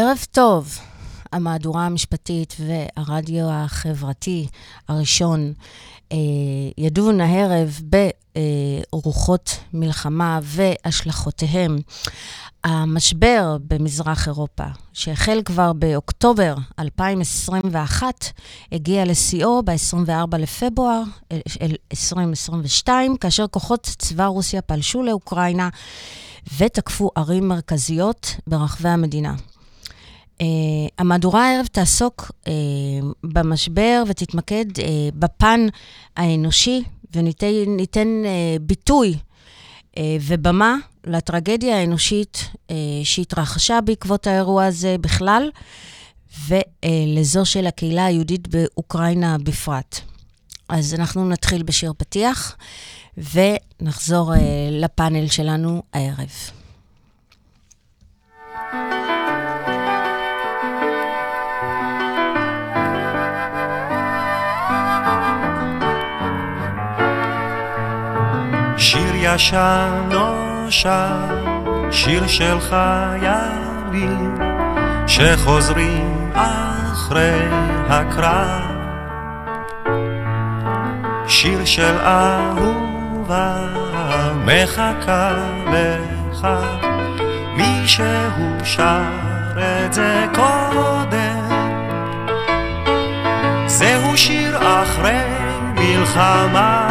ערב טוב. המהדורה המשפטית והרדיו החברתי הראשון אה, ידון הערב ברוחות מלחמה והשלכותיהם. המשבר במזרח אירופה, שהחל כבר באוקטובר 2021, הגיע לשיאו ב-24 לפברואר 2022, כאשר כוחות צבא רוסיה פלשו לאוקראינה ותקפו ערים מרכזיות ברחבי המדינה. Uh, המהדורה הערב תעסוק uh, במשבר ותתמקד uh, בפן האנושי וניתן ביטוי ובמה לטרגדיה האנושית שהתרחשה בעקבות האירוע הזה בכלל, ולזו של הקהילה היהודית באוקראינה בפרט. אז אנחנו נתחיל בשיר פתיח ונחזור לפאנל שלנו הערב. שיר ישן נושן, שיר של חיילים שחוזרים אחרי הקרב. שיר של אהובה מחכה לך, מישהו שר את זה קודם. זהו שיר אחרי מלחמה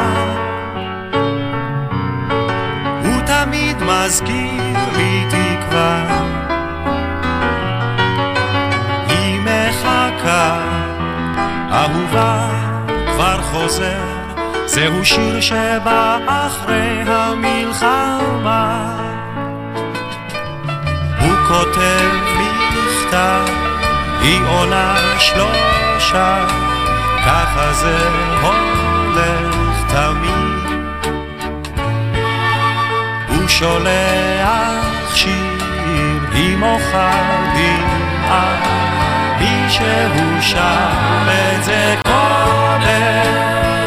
מזכיר לי תקווה. היא מחכה, אהובה כבר חוזר. זהו שיר שבא אחרי המלחמה. הוא כותב מכתב, היא עונה שלושה ככה זה הולך תמיד שולח שיר עם אוכל דמעה מישהו שר את זה קודם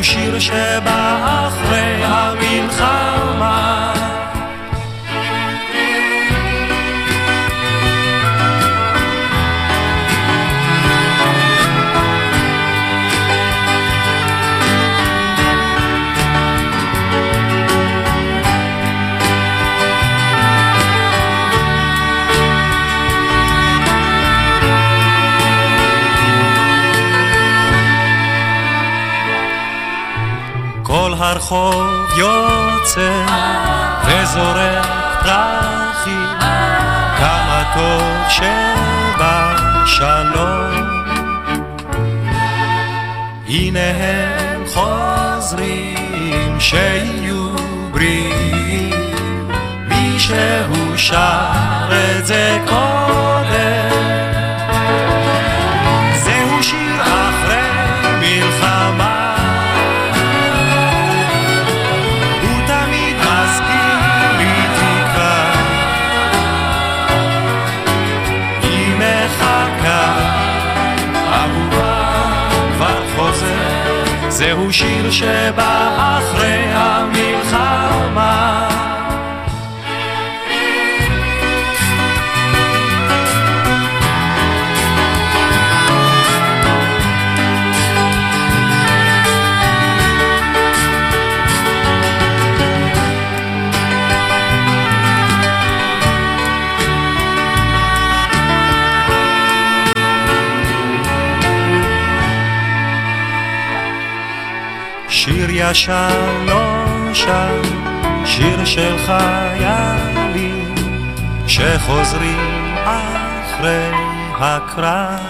זהו שיר שבא אחרי המלחמה כל הרחוב יוצא וזורק פרחים, כמה טוב שבשלום. הנה הם חוזרים שיהיו בריאים, מישהו שר את זה קודם. זהו שיר שבא אחרי המלחמה ישן נושן, שיר של חיילים שחוזרים אחרי הקרב.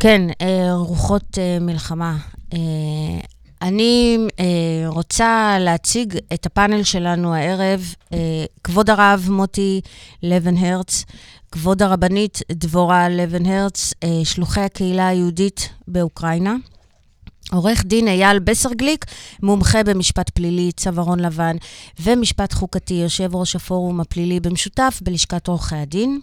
כן, רוחות מלחמה. אני רוצה להציג את הפאנל שלנו הערב, כבוד הרב מוטי לבן הרץ, כבוד הרבנית דבורה לבן הרץ, שלוחי הקהילה היהודית באוקראינה. עורך דין אייל בסרגליק, מומחה במשפט פלילי, צווארון לבן, ומשפט חוקתי, יושב ראש הפורום הפלילי במשותף בלשכת עורכי הדין.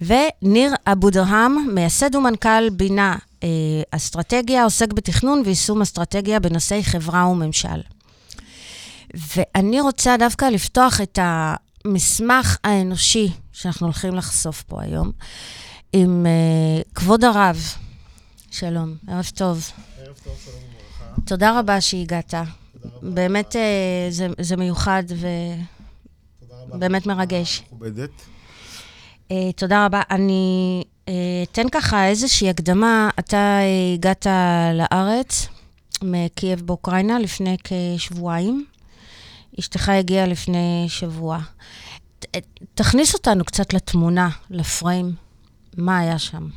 וניר אבו דרהם, מייסד ומנכ"ל בינה אה, אסטרטגיה, עוסק בתכנון ויישום אסטרטגיה בנושאי חברה וממשל. ואני רוצה דווקא לפתוח את המסמך האנושי שאנחנו הולכים לחשוף פה היום, עם uh, כבוד הרב. שלום, ערב טוב. טוב, שלום וברכה. תודה רבה שהגעת. באמת uh, זה, זה מיוחד ובאמת מרגש. מכובדת. Uh, תודה רבה. אני uh, אתן ככה איזושהי הקדמה. אתה הגעת לארץ מקייב באוקראינה לפני כשבועיים. אשתך הגיעה לפני שבוע. ת, תכניס אותנו קצת לתמונה, לפריים. מה היה שם?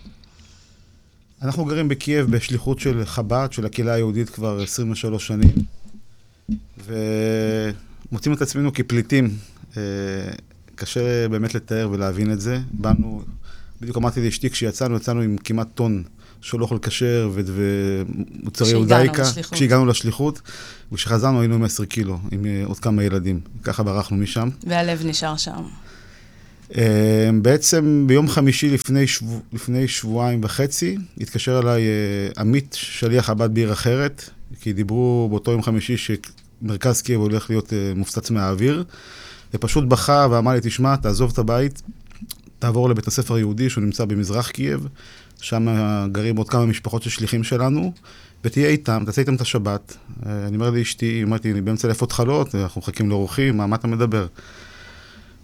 אנחנו גרים בקייב בשליחות של חב"ד, של הקהילה היהודית כבר 23 שנים, ומוצאים את עצמנו כפליטים. אה, קשה באמת לתאר ולהבין את זה. באנו, בדיוק אמרתי לאשתי, כשיצאנו, יצאנו עם כמעט טון של אוכל כשר ומוצרי יהודאיקה. כשהגענו לשליחות. וכשחזרנו היינו עם 10 קילו, עם אה, עוד כמה ילדים. ככה ברחנו משם. והלב נשאר שם. אה, בעצם ביום חמישי לפני, שבוע, לפני שבועיים וחצי, התקשר אליי אה, עמית, שליח חב"ד בעיר אחרת, כי דיברו באותו יום חמישי שמרכז קייב הולך להיות מופצץ מהאוויר, ופשוט בכה ואמר לי, תשמע, תעזוב את הבית, תעבור לבית הספר היהודי שהוא נמצא במזרח קייב, שם גרים עוד כמה משפחות של שליחים שלנו, ותהיה איתם, תעשה איתם את השבת. אני אומר לאשתי, אמרתי, אני באמצע לאפות חלות, אנחנו מחכים לאורחים, מה, מה אתה מדבר?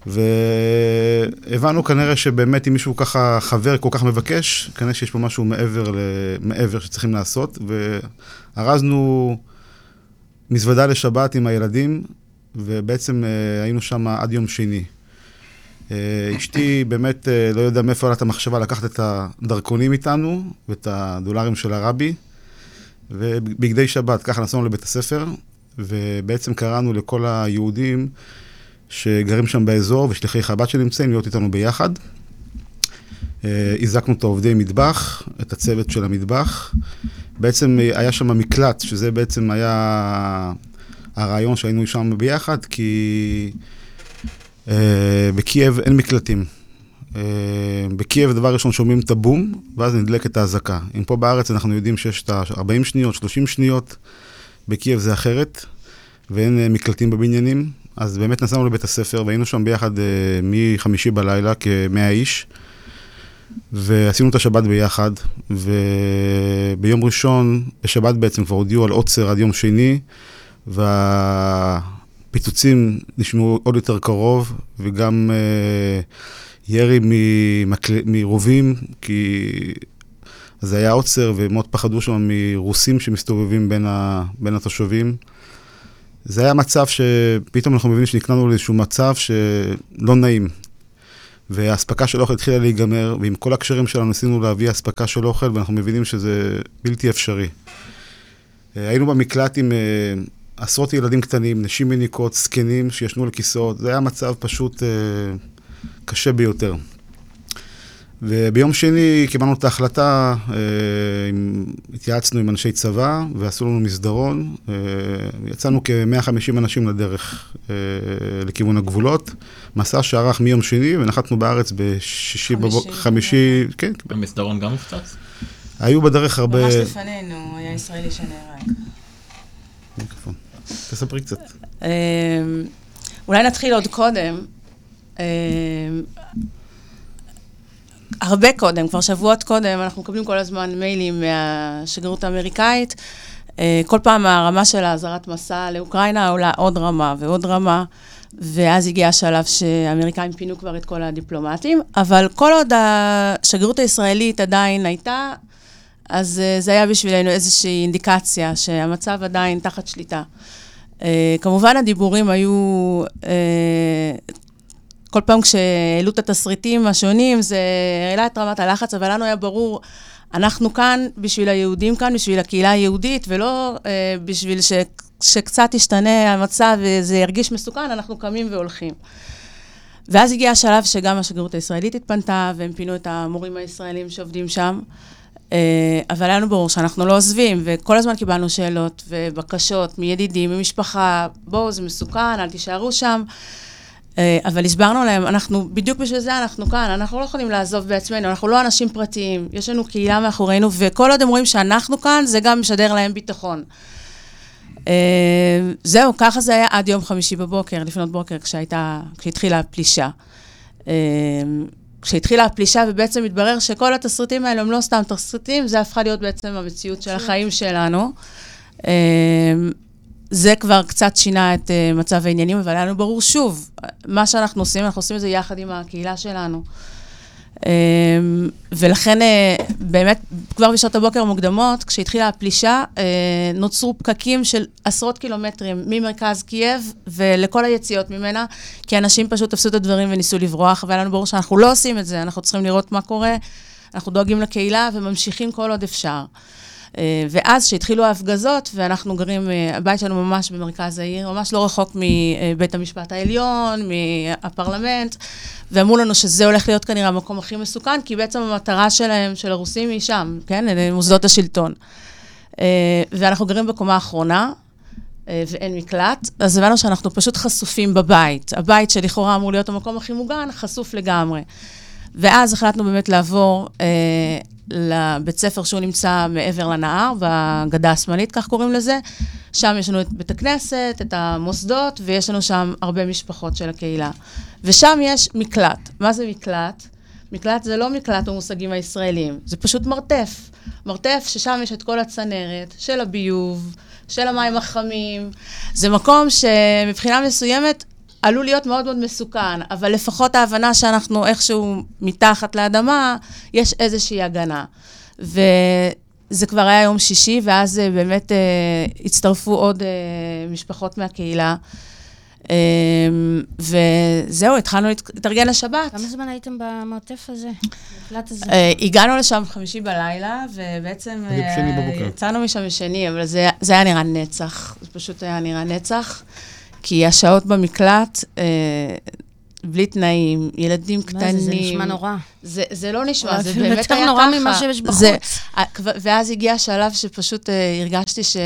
והבנו כנראה שבאמת אם מישהו ככה חבר כל כך מבקש, כנראה שיש פה משהו מעבר, ל... מעבר שצריכים לעשות, וארזנו מזוודה לשבת עם הילדים, ובעצם אה, היינו שם עד יום שני. אה, אשתי באמת אה, לא יודע מאיפה עלתה המחשבה לקחת את הדרכונים איתנו ואת הדולרים של הרבי, ובגדי שבת, ככה נסענו לבית הספר, ובעצם קראנו לכל היהודים שגרים שם באזור ושליחי חב"ד שנמצאים להיות איתנו ביחד. אה, הזקנו את העובדי מטבח, את הצוות של המטבח. בעצם היה שם מקלט, שזה בעצם היה הרעיון שהיינו שם ביחד, כי... אה, בקייב אין מקלטים. בקייב דבר ראשון שומעים את הבום, ואז נדלקת האזעקה. אם פה בארץ אנחנו יודעים שיש את ה-40 שניות, 30 שניות, בקייב זה אחרת, ואין מקלטים בבניינים. אז באמת נסענו לבית הספר, והיינו שם ביחד אה, מחמישי בלילה, כמאה איש, ועשינו את השבת ביחד, וביום ראשון, בשבת בעצם כבר הודיעו על עוצר עד יום שני, וה... פיצוצים נשמעו עוד יותר קרוב, וגם אה, ירי ממקל... מרובים, כי זה היה עוצר, ומאוד פחדו שם מרוסים שמסתובבים בין, ה... בין התושבים. זה היה מצב שפתאום אנחנו מבינים שנקלענו לאיזשהו מצב שלא נעים. והאספקה של אוכל התחילה להיגמר, ועם כל הקשרים שלנו ניסינו להביא אספקה של אוכל, ואנחנו מבינים שזה בלתי אפשרי. אה, היינו במקלט עם... אה, עשרות ילדים קטנים, נשים מניקות, זקנים שישנו על כיסאות, זה היה מצב פשוט אה, קשה ביותר. וביום שני קיבלנו את ההחלטה, אה, עם, התייעצנו עם אנשי צבא ועשו לנו מסדרון. אה, יצאנו כ-150 אנשים לדרך אה, לכיוון הגבולות. מסע שארך מיום שני ונחתנו בארץ בשישי בבוקר, חמישי, כן. המסדרון גם מופצץ? היו בדרך הרבה... ממש לפנינו היה ישראלי שנהרג. מיקרופון. תספרי קצת. אמ, אולי נתחיל עוד קודם. הרבה קודם, כבר שבועות קודם, אנחנו מקבלים כל הזמן מיילים מהשגרירות האמריקאית. אה, כל פעם הרמה של האזהרת מסע לאוקראינה עולה עוד רמה ועוד רמה, ואז הגיע השלב שהאמריקאים פינו כבר את כל הדיפלומטים, אבל כל עוד השגרירות הישראלית עדיין הייתה, אז uh, זה היה בשבילנו איזושהי אינדיקציה שהמצב עדיין תחת שליטה. Uh, כמובן הדיבורים היו, כל פעם כשהעלו את התסריטים השונים, זה העלה את רמת הלחץ, אבל לנו היה ברור, אנחנו כאן בשביל היהודים כאן, בשביל הקהילה היהודית, ולא uh, בשביל ש, שקצת ישתנה המצב וזה ירגיש מסוכן, אנחנו קמים והולכים. ואז הגיע השלב שגם השגרירות הישראלית התפנתה, והם פינו את המורים הישראלים שעובדים שם. אה, אבל היה לנו ברור שאנחנו לא עוזבים, וכל הזמן קיבלנו שאלות ובקשות מידידים, ממשפחה, בואו, זה מסוכן, אל תישארו שם. אה, אבל הסברנו להם, אנחנו, בדיוק בשביל זה אנחנו כאן, אנחנו לא יכולים לעזוב בעצמנו, אנחנו לא אנשים פרטיים, יש לנו קהילה מאחורינו, וכל עוד הם רואים שאנחנו כאן, זה גם משדר להם ביטחון. אה, זהו, ככה זה היה עד יום חמישי בבוקר, לפנות בוקר, כשהייתה, כשהתחילה הפלישה. אה, כשהתחילה הפלישה, ובעצם התברר שכל התסריטים האלה הם לא סתם תסריטים, זה הפכה להיות בעצם המציאות של החיים שלנו. זה כבר קצת שינה את uh, מצב העניינים, אבל היה לנו ברור שוב, מה שאנחנו עושים, אנחנו עושים את זה יחד עם הקהילה שלנו. Um, ולכן, uh, באמת, כבר בשעות הבוקר המוקדמות, כשהתחילה הפלישה, uh, נוצרו פקקים של עשרות קילומטרים ממרכז קייב ולכל היציאות ממנה, כי אנשים פשוט תפסו את הדברים וניסו לברוח, והיה לנו ברור שאנחנו לא עושים את זה, אנחנו צריכים לראות מה קורה, אנחנו דואגים לקהילה וממשיכים כל עוד אפשר. אה, ואז כשהתחילו ההפגזות, ואנחנו גרים, אה, הבית שלנו ממש במרכז העיר, ממש לא רחוק מבית המשפט העליון, מהפרלמנט, ואמרו לנו שזה הולך להיות כנראה המקום הכי מסוכן, כי בעצם המטרה שלהם, של הרוסים, היא שם, כן? מוסדות השלטון. אה, ואנחנו גרים בקומה האחרונה, ואין מקלט, אז הבנו שאנחנו פשוט חשופים בבית. הבית שלכאורה אמור להיות המקום הכי מוגן, חשוף לגמרי. ואז החלטנו באמת לעבור אה, לבית ספר שהוא נמצא מעבר לנהר, בגדה השמאלית, כך קוראים לזה. שם יש לנו את בית הכנסת, את המוסדות, ויש לנו שם הרבה משפחות של הקהילה. ושם יש מקלט. מה זה מקלט? מקלט זה לא מקלט במושגים הישראלים, זה פשוט מרתף. מרתף ששם יש את כל הצנרת של הביוב, של המים החמים. זה מקום שמבחינה מסוימת עלול להיות מאוד מאוד מסוכן, אבל לפחות ההבנה שאנחנו איכשהו מתחת לאדמה, יש איזושהי הגנה. וזה כבר היה יום שישי, ואז אה, באמת אה, הצטרפו עוד אה, משפחות מהקהילה. אה, וזהו, התחלנו להתארגן לשבת. כמה זמן הייתם במרתף הזה, במקלט הזה? אה, הגענו לשם חמישי בלילה, ובעצם אה. יצאנו משם בשני, אבל זה, זה היה נראה נצח. זה פשוט היה נראה נצח. כי השעות במקלט, אה, בלי תנאים, ילדים מה קטנים. זה, זה נשמע נורא. זה, זה לא נשמע, אולי זה באמת יותר היה נורא ככה. ממה שיש בחוץ. זה, אה, ואז הגיע השלב שפשוט אה, הרגשתי ש...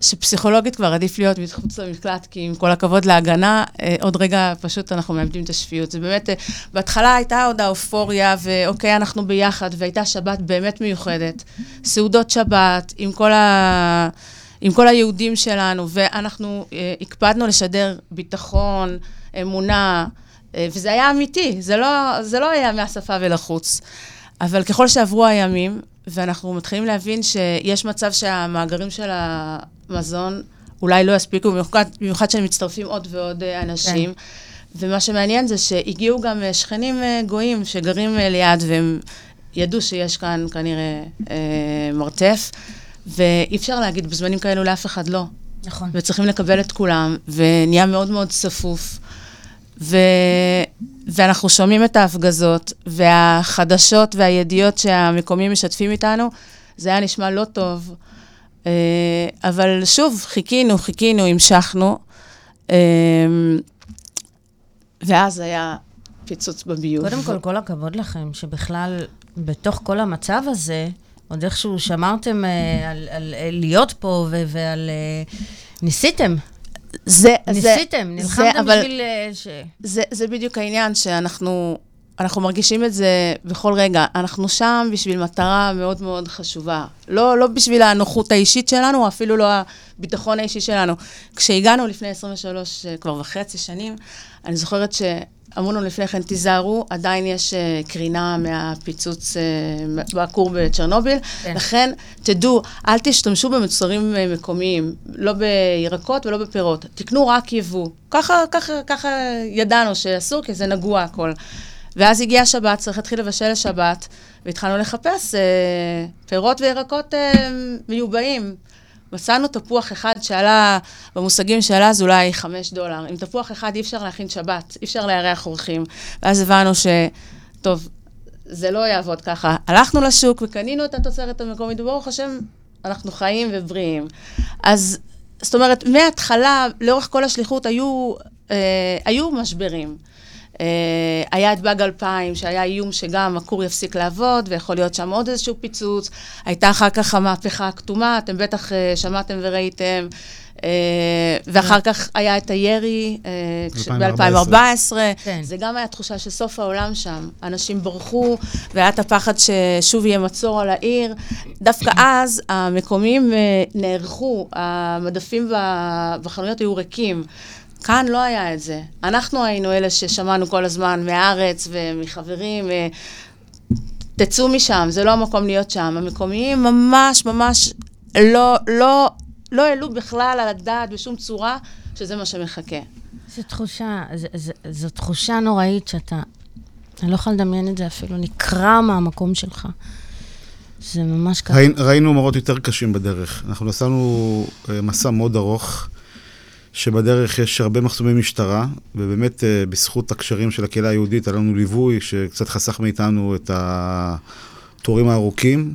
שפסיכולוגית כבר עדיף להיות מחוץ למקלט, כי עם כל הכבוד להגנה, אה, עוד רגע פשוט אנחנו מאבדים את השפיות. זה באמת, אה, בהתחלה הייתה עוד האופוריה, ואוקיי, אנחנו ביחד, והייתה שבת באמת מיוחדת. סעודות שבת, עם כל, ה... עם כל היהודים שלנו, ואנחנו אה, הקפדנו לשדר ביטחון, אמונה, אה, וזה היה אמיתי, זה לא, זה לא היה מהשפה ולחוץ. אבל ככל שעברו הימים, ואנחנו מתחילים להבין שיש מצב שהמאגרים של המזון אולי לא יספיקו, במיוחד, במיוחד שהם מצטרפים עוד ועוד אה, אנשים. כן. ומה שמעניין זה שהגיעו גם אה, שכנים אה, גויים שגרים ליד, והם ידעו שיש כאן כנראה אה, מרתף, ואי אפשר להגיד בזמנים כאלו לאף אחד לא. נכון. וצריכים לקבל את כולם, ונהיה מאוד מאוד צפוף. ו... ואנחנו שומעים את ההפגזות, והחדשות והידיעות שהמקומיים משתפים איתנו, זה היה נשמע לא טוב. אה, אבל שוב, חיכינו, חיכינו, המשכנו. אה, ואז היה פיצוץ בביוב. קודם כל, כל הכבוד לכם, שבכלל, בתוך כל המצב הזה, עוד איכשהו שמרתם אה, על, על, על להיות פה ו- ועל... אה, ניסיתם, זה, ניסיתם, זה, נלחמתם אבל- בשביל אה, ש... זה, זה בדיוק העניין, שאנחנו אנחנו מרגישים את זה בכל רגע. אנחנו שם בשביל מטרה מאוד מאוד חשובה. לא, לא בשביל הנוחות האישית שלנו, אפילו לא הביטחון האישי שלנו. כשהגענו לפני 23 אה, כבר וחצי שנים, אני זוכרת שאמרו לנו לפני כן, תיזהרו, עדיין יש אה, קרינה מהפיצוץ אה, בכור בצ'רנוביל, כן. לכן תדעו, אל תשתמשו במוצרים אה, מקומיים, לא בירקות ולא בפירות. תקנו רק יבוא. ככה, ככה, ככה ידענו שאסור, כי זה נגוע הכל. ואז הגיעה השבת, צריך להתחיל לבשל לשבת, והתחלנו לחפש אה, פירות וירקות אה, מיובאים. מצאנו תפוח אחד שעלה, במושגים שעלה זה אולי חמש דולר. עם תפוח אחד אי אפשר להכין שבת, אי אפשר לארח אורחים. ואז הבנו ש... טוב, זה לא יעבוד ככה. הלכנו לשוק וקנינו את התוצרת המקומית, וברוך השם, אנחנו חיים ובריאים. אז, זאת אומרת, מההתחלה, לאורך כל השליחות, היו, אה, היו משברים. אה, היה את באג 2000, שהיה איום שגם הכור יפסיק לעבוד, ויכול להיות שם עוד איזשהו פיצוץ. הייתה אחר כך המהפכה הכתומה, אתם בטח אה, שמעתם וראיתם. אה, ואחר כך היה את הירי ב-2014. כן. זה גם היה תחושה של סוף העולם שם. אנשים ברחו, והיה את הפחד ששוב יהיה מצור על העיר. דווקא אז המקומיים אה, נערכו, המדפים בחנויות היו ריקים. כאן לא היה את זה. אנחנו היינו אלה ששמענו כל הזמן מהארץ ומחברים, אה, תצאו משם, זה לא המקום להיות שם. המקומיים ממש ממש לא, לא, לא העלו בכלל על הדעת בשום צורה שזה מה שמחכה. זו תחושה, ז- ז- זו תחושה נוראית שאתה, אני לא יכולה לדמיין את זה אפילו, נקרע מהמקום שלך. זה ממש ככה. ראי, ראינו מראות יותר קשים בדרך. אנחנו נסענו אה, מסע מאוד ארוך, שבדרך יש הרבה מחסומי משטרה, ובאמת אה, בזכות הקשרים של הקהילה היהודית, היה לנו ליווי שקצת חסך מאיתנו את התורים הארוכים.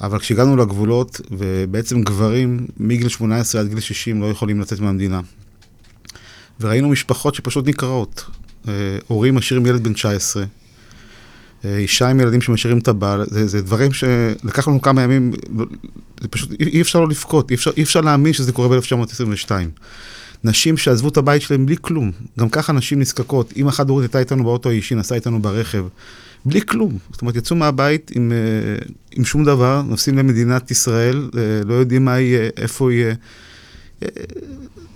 אבל כשהגענו לגבולות, ובעצם גברים מגיל 18 עד גיל 60 לא יכולים לצאת מהמדינה. וראינו משפחות שפשוט נקרעות. אה, הורים משאירים ילד בן 19, אה, אישה עם ילדים שמשאירים את הבעל, זה, זה דברים שלקח לנו כמה ימים, זה פשוט, אי, אי אפשר לא לבכות, אי אי אפשר להאמין שזה קורה ב-1922. נשים שעזבו את הבית שלהם בלי כלום, גם ככה נשים נזקקות. אמא חד הורית הייתה איתנו באוטו האישי, נסעה איתנו ברכב, בלי כלום. זאת אומרת, יצאו מהבית עם, אה, עם שום דבר, נוסעים למדינת ישראל, אה, לא יודעים מה יהיה, איפה יהיה. אה,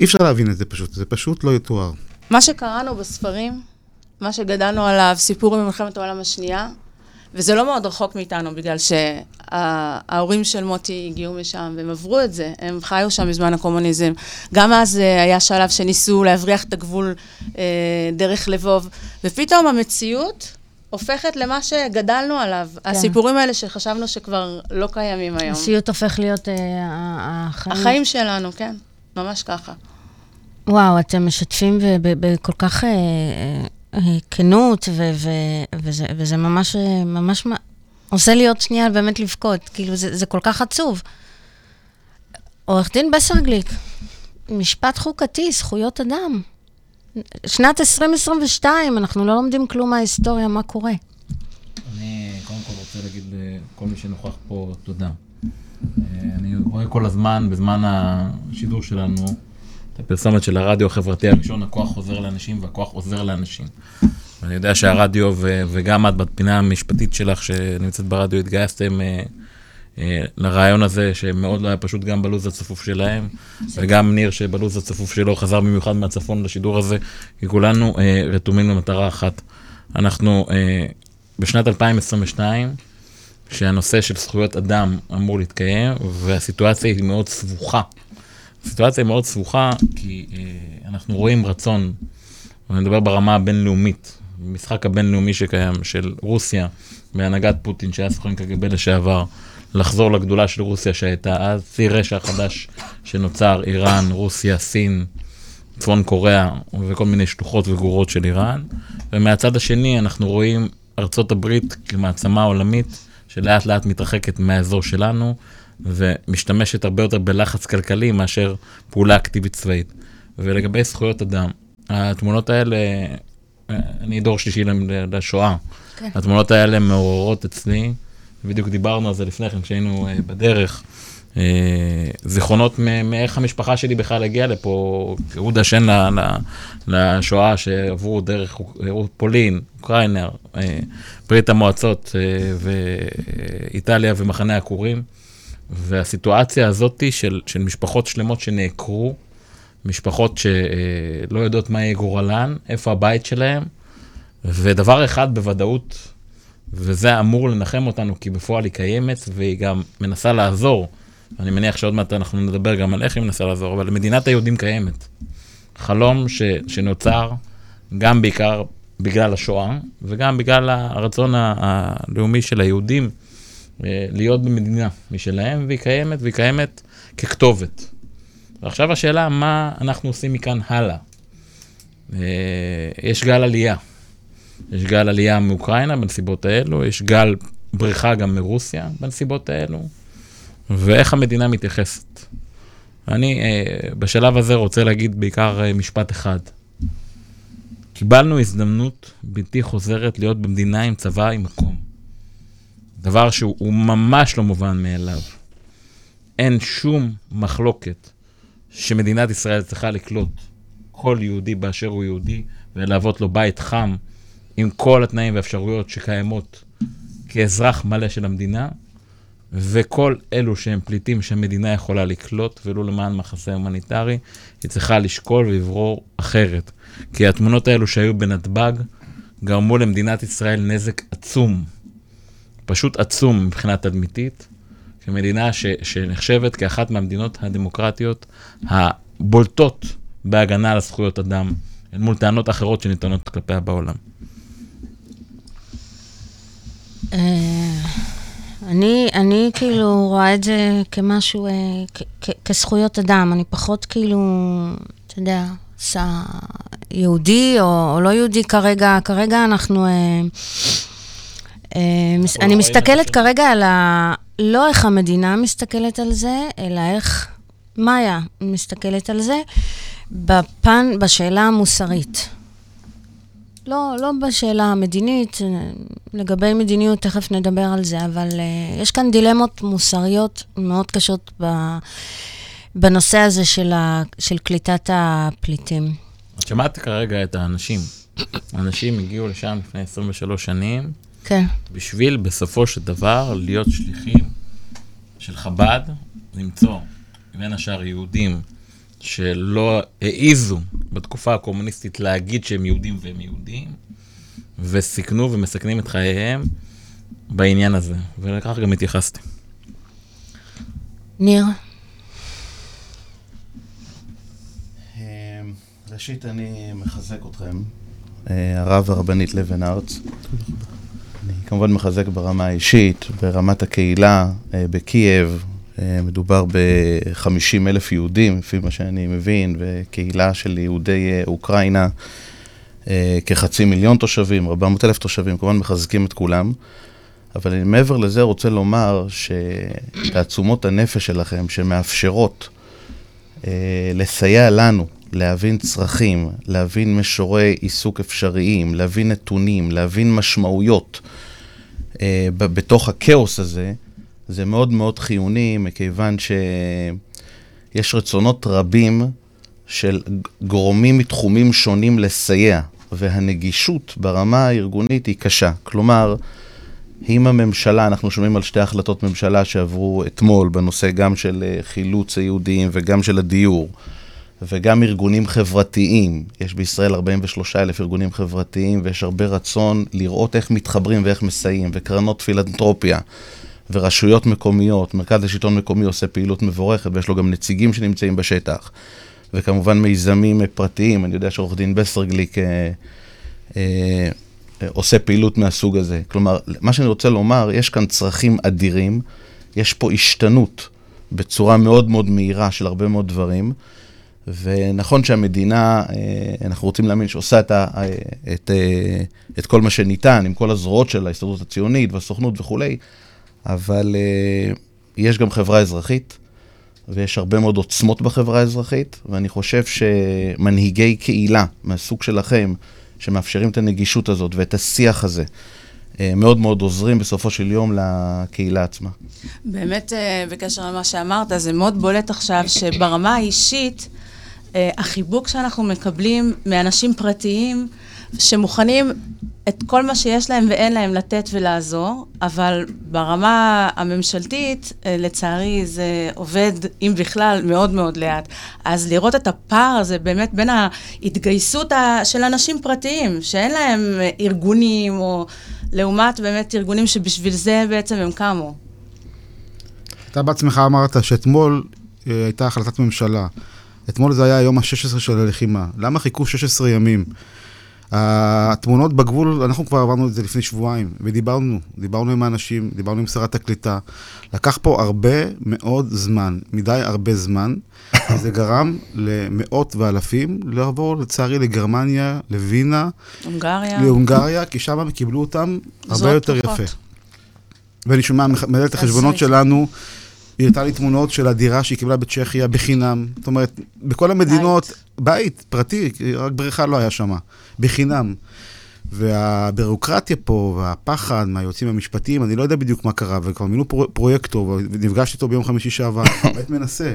אי אפשר להבין את זה פשוט, זה פשוט לא יתואר. מה שקראנו בספרים, מה שגדלנו עליו, סיפור ממלחמת העולם השנייה, וזה לא מאוד רחוק מאיתנו, בגלל שההורים של מוטי הגיעו משם, והם עברו את זה, הם חיו שם בזמן הקומוניזם. גם אז אה, היה שלב שניסו להבריח את הגבול אה, דרך לבוב, ופתאום המציאות הופכת למה שגדלנו עליו. כן. הסיפורים האלה שחשבנו שכבר לא קיימים היום. הסיוט הופך להיות אה, החיים. החיים שלנו, כן, ממש ככה. וואו, אתם משתפים בכל כך אה, אה, כנות, ו- ו- וזה, וזה ממש, ממש עושה לי עוד שנייה באמת לבכות. כאילו, זה, זה כל כך עצוב. עורך דין בסרגליק, משפט חוקתי, זכויות אדם. שנת 2022, אנחנו לא לומדים כלום מההיסטוריה, מה קורה. אני קודם כל רוצה להגיד לכל מי שנוכח פה תודה. אה, אני רואה כל הזמן, בזמן השידור שלנו, הפרסומת של הרדיו החברתי הראשון, הכוח חוזר לאנשים והכוח עוזר לאנשים. אני יודע שהרדיו ו- וגם את בפינה המשפטית שלך שנמצאת ברדיו התגייסתם אה, אה, לרעיון הזה שמאוד לא היה פשוט גם בלו"ז הצפוף שלהם, וגם ניר שבלו"ז הצפוף שלו חזר במיוחד מהצפון לשידור הזה, כי כולנו אה, רתומים למטרה אחת. אנחנו אה, בשנת 2022, שהנושא של זכויות אדם אמור להתקיים, והסיטואציה היא מאוד סבוכה. הסיטואציה היא מאוד סבוכה, כי אה, אנחנו רואים רצון, ואני מדבר ברמה הבינלאומית, במשחק הבינלאומי שקיים של רוסיה, בהנהגת פוטין, שהיה סוכן קג"ב לשעבר, לחזור לגדולה של רוסיה שהייתה אז, ציר רשע חדש שנוצר, איראן, רוסיה, סין, צפון קוריאה וכל מיני שלוחות וגרורות של איראן. ומהצד השני אנחנו רואים ארצות הברית כמעצמה עולמית שלאט לאט מתרחקת מהאזור שלנו ומשתמשת הרבה יותר בלחץ כלכלי מאשר פעולה אקטיבית צבאית. ולגבי זכויות אדם, התמונות האלה, אני דור שלישי לשואה, כן. התמונות האלה מעוררות אצלי, בדיוק דיברנו על זה לפני כן כשהיינו אה, בדרך. אה, זיכרונות מאיך המשפחה שלי בכלל הגיעה לפה, כהוד השן לשואה שעברו דרך פולין, אוקראינה, אה, ברית המועצות אה, ואיטליה ומחנה העקורים. והסיטואציה הזאת של, של משפחות שלמות שנעקרו, משפחות שלא יודעות מה יהיה גורלן, איפה הבית שלהם, ודבר אחד בוודאות, וזה אמור לנחם אותנו, כי בפועל היא קיימת, והיא גם מנסה לעזור. אני מניח שעוד מעט אנחנו נדבר גם על איך היא מנסה לעזור, אבל מדינת היהודים קיימת. חלום ש, שנוצר גם בעיקר בגלל השואה, וגם בגלל הרצון הלאומי של היהודים להיות במדינה משלהם, והיא קיימת, והיא קיימת ככתובת. ועכשיו השאלה, מה אנחנו עושים מכאן הלאה? אה, יש גל עלייה. יש גל עלייה מאוקראינה בנסיבות האלו, יש גל בריחה גם מרוסיה בנסיבות האלו, ואיך המדינה מתייחסת. אני אה, בשלב הזה רוצה להגיד בעיקר אה, משפט אחד. קיבלנו הזדמנות בלתי חוזרת להיות במדינה עם צבא עם מקום. דבר שהוא הוא ממש לא מובן מאליו. אין שום מחלוקת שמדינת ישראל צריכה לקלוט כל יהודי באשר הוא יהודי ולהוות לו בית חם עם כל התנאים והאפשרויות שקיימות כאזרח מלא של המדינה, וכל אלו שהם פליטים שהמדינה יכולה לקלוט, ולו למען מחסה הומניטרי, היא צריכה לשקול ולברור אחרת. כי התמונות האלו שהיו בנתב"ג גרמו למדינת ישראל נזק עצום, פשוט עצום מבחינה תדמיתית, כמדינה ש, שנחשבת כאחת מהמדינות הדמוקרטיות הבולטות בהגנה על זכויות אדם, אל מול טענות אחרות שניתנות כלפיה בעולם. אה, אני, אני כאילו רואה את זה כמשהו, אה, כ- כ- כזכויות אדם. אני פחות כאילו, אתה יודע, יהודי או, או לא יהודי כרגע. כרגע אנחנו... אה, אני לא מסתכלת כרגע על ה... לא איך המדינה מסתכלת על זה, אלא איך מאיה מסתכלת על זה, בפן, בשאלה המוסרית. לא, לא בשאלה המדינית, אה, לגבי מדיניות תכף נדבר על זה, אבל uh, יש כאן דילמות מוסריות מאוד קשות ב, בנושא הזה של, ה, של קליטת הפליטים. את שמעת כרגע את האנשים. האנשים הגיעו לשם לפני 23 שנים, כן, בשביל בסופו של דבר להיות שליחים של חב"ד, למצוא בין השאר יהודים שלא העיזו בתקופה הקומוניסטית להגיד שהם יהודים והם יהודים, וסיכנו ומסכנים את חייהם בעניין הזה, ולכך גם התייחסתי. ניר, אמ, ראשית, אני מחזק אתכם, אה, הרב והרבנית לבן ארץ. אני כמובן מחזק ברמה האישית, ברמת הקהילה, אה, בקייב. אה, מדובר ב-50 אלף יהודים, לפי מה שאני מבין, וקהילה של יהודי אה, אוקראינה, כחצי מיליון תושבים, 400 אלף תושבים, כמובן מחזקים את כולם. אבל אני מעבר לזה רוצה לומר שתעצומות הנפש שלכם, שמאפשרות אה, לסייע לנו להבין צרכים, להבין מישורי עיסוק אפשריים, להבין נתונים, להבין משמעויות אה, ב- בתוך הכאוס הזה, זה מאוד מאוד חיוני, מכיוון שיש רצונות רבים של גורמים מתחומים שונים לסייע, והנגישות ברמה הארגונית היא קשה. כלומר, אם הממשלה, אנחנו שומעים על שתי החלטות ממשלה שעברו אתמול בנושא גם של אה, חילוץ היהודים וגם של הדיור, וגם ארגונים חברתיים, יש בישראל 43 אלף ארגונים חברתיים ויש הרבה רצון לראות איך מתחברים ואיך מסייעים, וקרנות פילנטרופיה ורשויות מקומיות, מרכז לשלטון מקומי עושה פעילות מבורכת ויש לו גם נציגים שנמצאים בשטח, וכמובן מיזמים פרטיים, אני יודע שעורך דין בסרגליק אה, אה, עושה פעילות מהסוג הזה. כלומר, מה שאני רוצה לומר, יש כאן צרכים אדירים, יש פה השתנות בצורה מאוד מאוד מהירה של הרבה מאוד דברים, ונכון שהמדינה, אה, אנחנו רוצים להאמין שעושה את, ה, אה, את, אה, את כל מה שניתן, עם כל הזרועות של ההסתדרות הציונית והסוכנות וכולי, אבל יש גם חברה אזרחית, ויש הרבה מאוד עוצמות בחברה האזרחית, ואני חושב שמנהיגי קהילה מהסוג שלכם, שמאפשרים את הנגישות הזאת ואת השיח הזה, מאוד מאוד עוזרים בסופו של יום לקהילה עצמה. באמת, בקשר למה שאמרת, זה מאוד בולט עכשיו שברמה האישית, החיבוק שאנחנו מקבלים מאנשים פרטיים שמוכנים את כל מה שיש להם ואין להם לתת ולעזור, אבל ברמה הממשלתית, אה, לצערי, זה עובד, אם בכלל, מאוד מאוד לאט. אז לראות את הפער הזה באמת בין ההתגייסות של אנשים פרטיים, שאין להם אה, ארגונים, או לעומת באמת ארגונים שבשביל זה בעצם הם קמו. אתה בעצמך אמרת שאתמול אה, הייתה החלטת ממשלה. אתמול זה היה היום ה-16 של הלחימה. למה חיכו 16 ימים? התמונות בגבול, אנחנו כבר עברנו את זה לפני שבועיים, ודיברנו, דיברנו עם האנשים, דיברנו עם שרת הקליטה. לקח פה הרבה מאוד זמן, מדי הרבה זמן, וזה גרם למאות ואלפים לעבור, לצערי, לגרמניה, לווינה, הונגריה. להונגריה, כי שם הם קיבלו אותם הרבה יותר פתוחות. יפה. ואני שומע מנהלת החשבונות. שלנו, היא הראתה לי תמונות של הדירה שהיא קיבלה בצ'כיה בחינם. זאת אומרת, בכל המדינות, בית, פרטי, רק בריכה לא היה שם, בחינם. והבירוקרטיה פה, והפחד מהיועצים המשפטיים, אני לא יודע בדיוק מה קרה, וכבר מינו פרו, פרויקטור, ונפגשתי איתו ביום חמישי שעבר, באמת מנסה.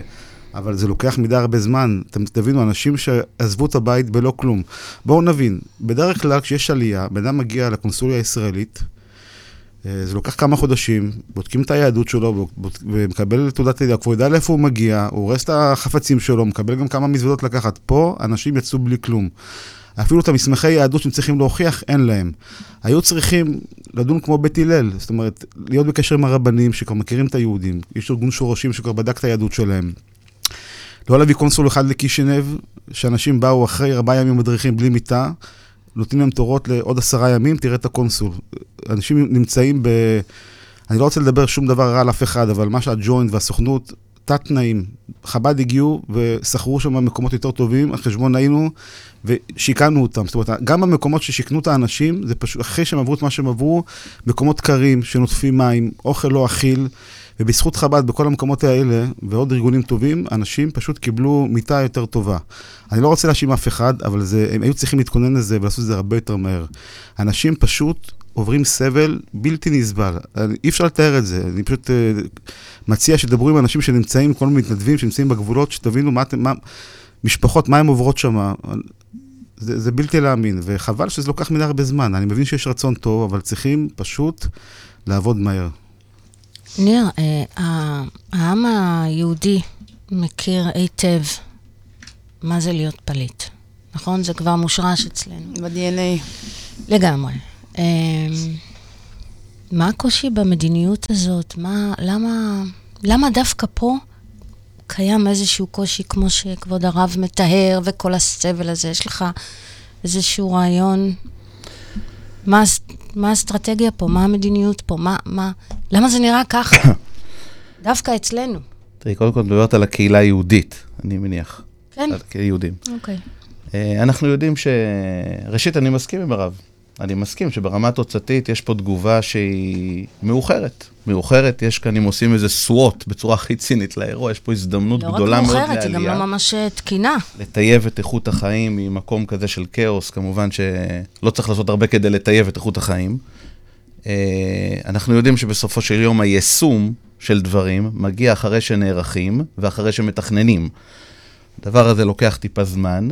אבל זה לוקח מדי הרבה זמן. אתם תבינו, אנשים שעזבו את הבית בלא כלום. בואו נבין, בדרך כלל כשיש עלייה, בן אדם מגיע לקונסוליה הישראלית, זה לוקח כמה חודשים, בודקים את היהדות שלו ומקבל תעודת עלייה, כבר יודע לאיפה הוא מגיע, הוא הורס את החפצים שלו, מקבל גם כמה מזוודות לקחת. פה אנשים יצאו בלי כלום. אפילו את המסמכי יהדות שהם צריכים להוכיח, אין להם. היו צריכים לדון כמו בית הלל, זאת אומרת, להיות בקשר עם הרבנים שכבר מכירים את היהודים. יש ארגון שורשים שכבר בדק את היהדות שלהם. לא להביא קונסול אחד לקישינב, שאנשים באו אחרי ארבעה ימים בדרכים בלי מיטה, נותנים להם תורות לעוד עשרה ימים, תראה את הקונסול. אנשים נמצאים ב... אני לא רוצה לדבר שום דבר רע על אף אחד, אבל מה שהג'וינט והסוכנות, תת-תנאים. חב"ד הגיעו ושכרו שם מקומות יותר טובים, על חשבון היינו, ושיכנו אותם. זאת אומרת, גם במקומות ששיכנו את האנשים, זה פשוט, אחרי שהם עברו את מה שהם עברו, מקומות קרים, שנוטפים מים, אוכל לא אכיל. ובזכות חב"ד בכל המקומות האלה, ועוד ארגונים טובים, אנשים פשוט קיבלו מיטה יותר טובה. אני לא רוצה להאשים אף אחד, אבל זה, הם היו צריכים להתכונן לזה ולעשות את זה הרבה יותר מהר. אנשים פשוט עוברים סבל בלתי נסבל. אי אפשר לתאר את זה. אני פשוט uh, מציע שתדברו עם אנשים שנמצאים, כל מיני מתנדבים שנמצאים בגבולות, שתבינו מה אתם, מה, משפחות, מה הן עוברות שם. זה, זה בלתי להאמין, וחבל שזה לוקח מדי הרבה זמן. אני מבין שיש רצון טוב, אבל צריכים פשוט לעבוד מהר. ניר, אה, העם היהודי מכיר היטב מה זה להיות פליט, נכון? זה כבר מושרש אצלנו. ב-DNA. לגמרי. אה, מה הקושי במדיניות הזאת? מה, למה, למה דווקא פה קיים איזשהו קושי, כמו שכבוד הרב מתאר, וכל הסבל הזה? יש לך איזשהו רעיון? מה, מה האסטרטגיה פה? מה המדיניות פה? מה, מה, למה זה נראה ככה? דווקא אצלנו. תראי, קודם כל מדברת על הקהילה היהודית, אני מניח. כן. על כיהודים. אוקיי. אה, אנחנו יודעים ש... ראשית, אני מסכים עם הרב. אני מסכים שברמה התוצאתית יש פה תגובה שהיא מאוחרת. מאוחרת, יש כאן, אם עושים איזה סוואט בצורה הכי צינית לאירוע, יש פה הזדמנות לא גדולה מאוד לעלייה. לא רק מאוחרת, היא גם לא ממש אה, תקינה. לטייב את איכות החיים ממקום כזה של כאוס, כמובן שלא צריך לעשות הרבה כדי לטייב את איכות החיים. אה, אנחנו יודעים שבסופו של יום היישום של דברים מגיע אחרי שנערכים ואחרי שמתכננים. הדבר הזה לוקח טיפה זמן.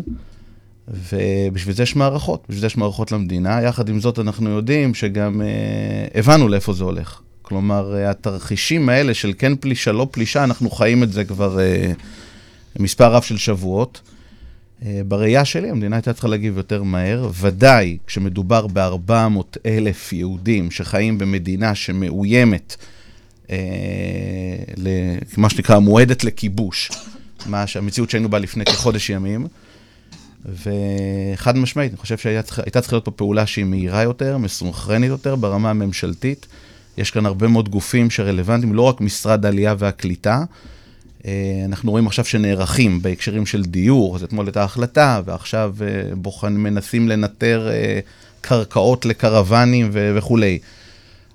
ובשביל זה יש מערכות, בשביל זה יש מערכות למדינה. יחד עם זאת, אנחנו יודעים שגם אה, הבנו לאיפה זה הולך. כלומר, אה, התרחישים האלה של כן פלישה, לא פלישה, אנחנו חיים את זה כבר אה, מספר רב של שבועות. אה, בראייה שלי, המדינה הייתה צריכה להגיב יותר מהר. ודאי, כשמדובר ב-400 אלף יהודים שחיים במדינה שמאוימת, אה, מה שנקרא, מועדת לכיבוש, מה המציאות שהיינו בה לפני כחודש ימים. וחד משמעית, אני חושב שהייתה צריכה להיות פה פעולה שהיא מהירה יותר, מסונכרנית יותר ברמה הממשלתית. יש כאן הרבה מאוד גופים שרלוונטיים, לא רק משרד העלייה והקליטה. אה, אנחנו רואים עכשיו שנערכים בהקשרים של דיור, אז אתמול הייתה החלטה, ועכשיו אה, בוחן, מנסים לנטר אה, קרקעות לקרוונים וכולי.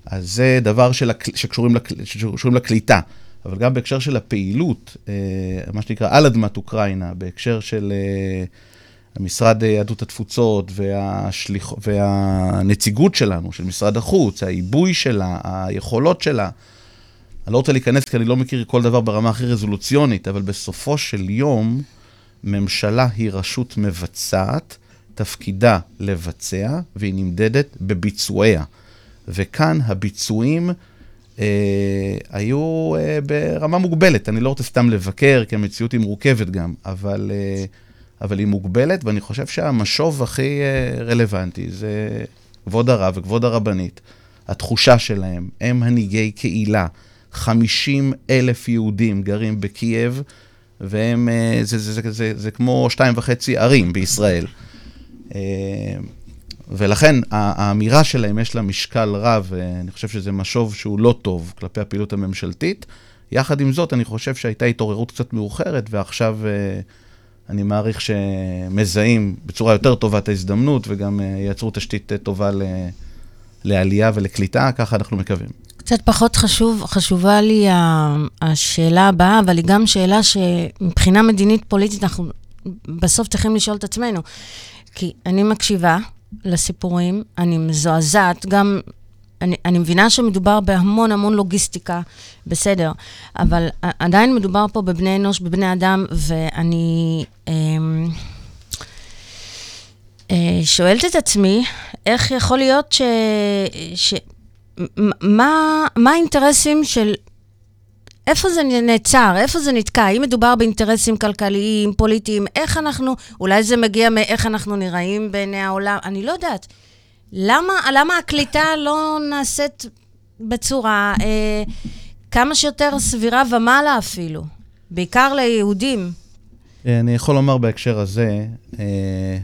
אז זה דבר של, שקשורים, לקל, שקשורים לקליטה. אבל גם בהקשר של הפעילות, מה שנקרא על אדמת אוקראינה, בהקשר של המשרד יהדות התפוצות והשליח... והנציגות שלנו, של משרד החוץ, העיבוי שלה, היכולות שלה. אני לא רוצה להיכנס כי אני לא מכיר כל דבר ברמה הכי רזולוציונית, אבל בסופו של יום, ממשלה היא רשות מבצעת, תפקידה לבצע, והיא נמדדת בביצועיה. וכאן הביצועים אה, היו אה, ברמה מוגבלת. אני לא רוצה סתם לבקר, כי המציאות היא מורכבת גם, אבל... אה, אבל היא מוגבלת, ואני חושב שהמשוב הכי אה, רלוונטי זה כבוד הרב וכבוד הרבנית. התחושה שלהם, הם מנהיגי קהילה. 50 אלף יהודים גרים בקייב, והם, אה, זה, זה, זה, זה, זה, זה כמו שתיים וחצי ערים בישראל. אה, ולכן האמירה שלהם יש לה משקל רב, ואני חושב שזה משוב שהוא לא טוב כלפי הפעילות הממשלתית. יחד עם זאת, אני חושב שהייתה התעוררות קצת מאוחרת, ועכשיו אני מעריך שמזהים בצורה יותר טובה את ההזדמנות, וגם אה, ייצרו תשתית אה, טובה ל... לעלייה ולקליטה, ככה אנחנו מקווים. קצת פחות חשוב, חשובה לי השאלה הבאה, אבל היא גם שאלה שמבחינה מדינית-פוליטית אנחנו בסוף צריכים לשאול את עצמנו. כי אני מקשיבה לסיפורים, אני מזועזעת, גם... אני, אני מבינה שמדובר בהמון המון לוגיסטיקה, בסדר, אבל עדיין מדובר פה בבני אנוש, בבני אדם, ואני אמ, אה, שואלת את עצמי, איך יכול להיות ש... ש מה, מה האינטרסים של... איפה זה נעצר? איפה זה נתקע? האם מדובר באינטרסים כלכליים, פוליטיים? איך אנחנו... אולי זה מגיע מאיך אנחנו נראים בעיני העולם? אני לא יודעת. למה, למה הקליטה לא נעשית בצורה אה, כמה שיותר סבירה ומעלה אפילו? בעיקר ליהודים. אה, אני יכול לומר בהקשר הזה, אה,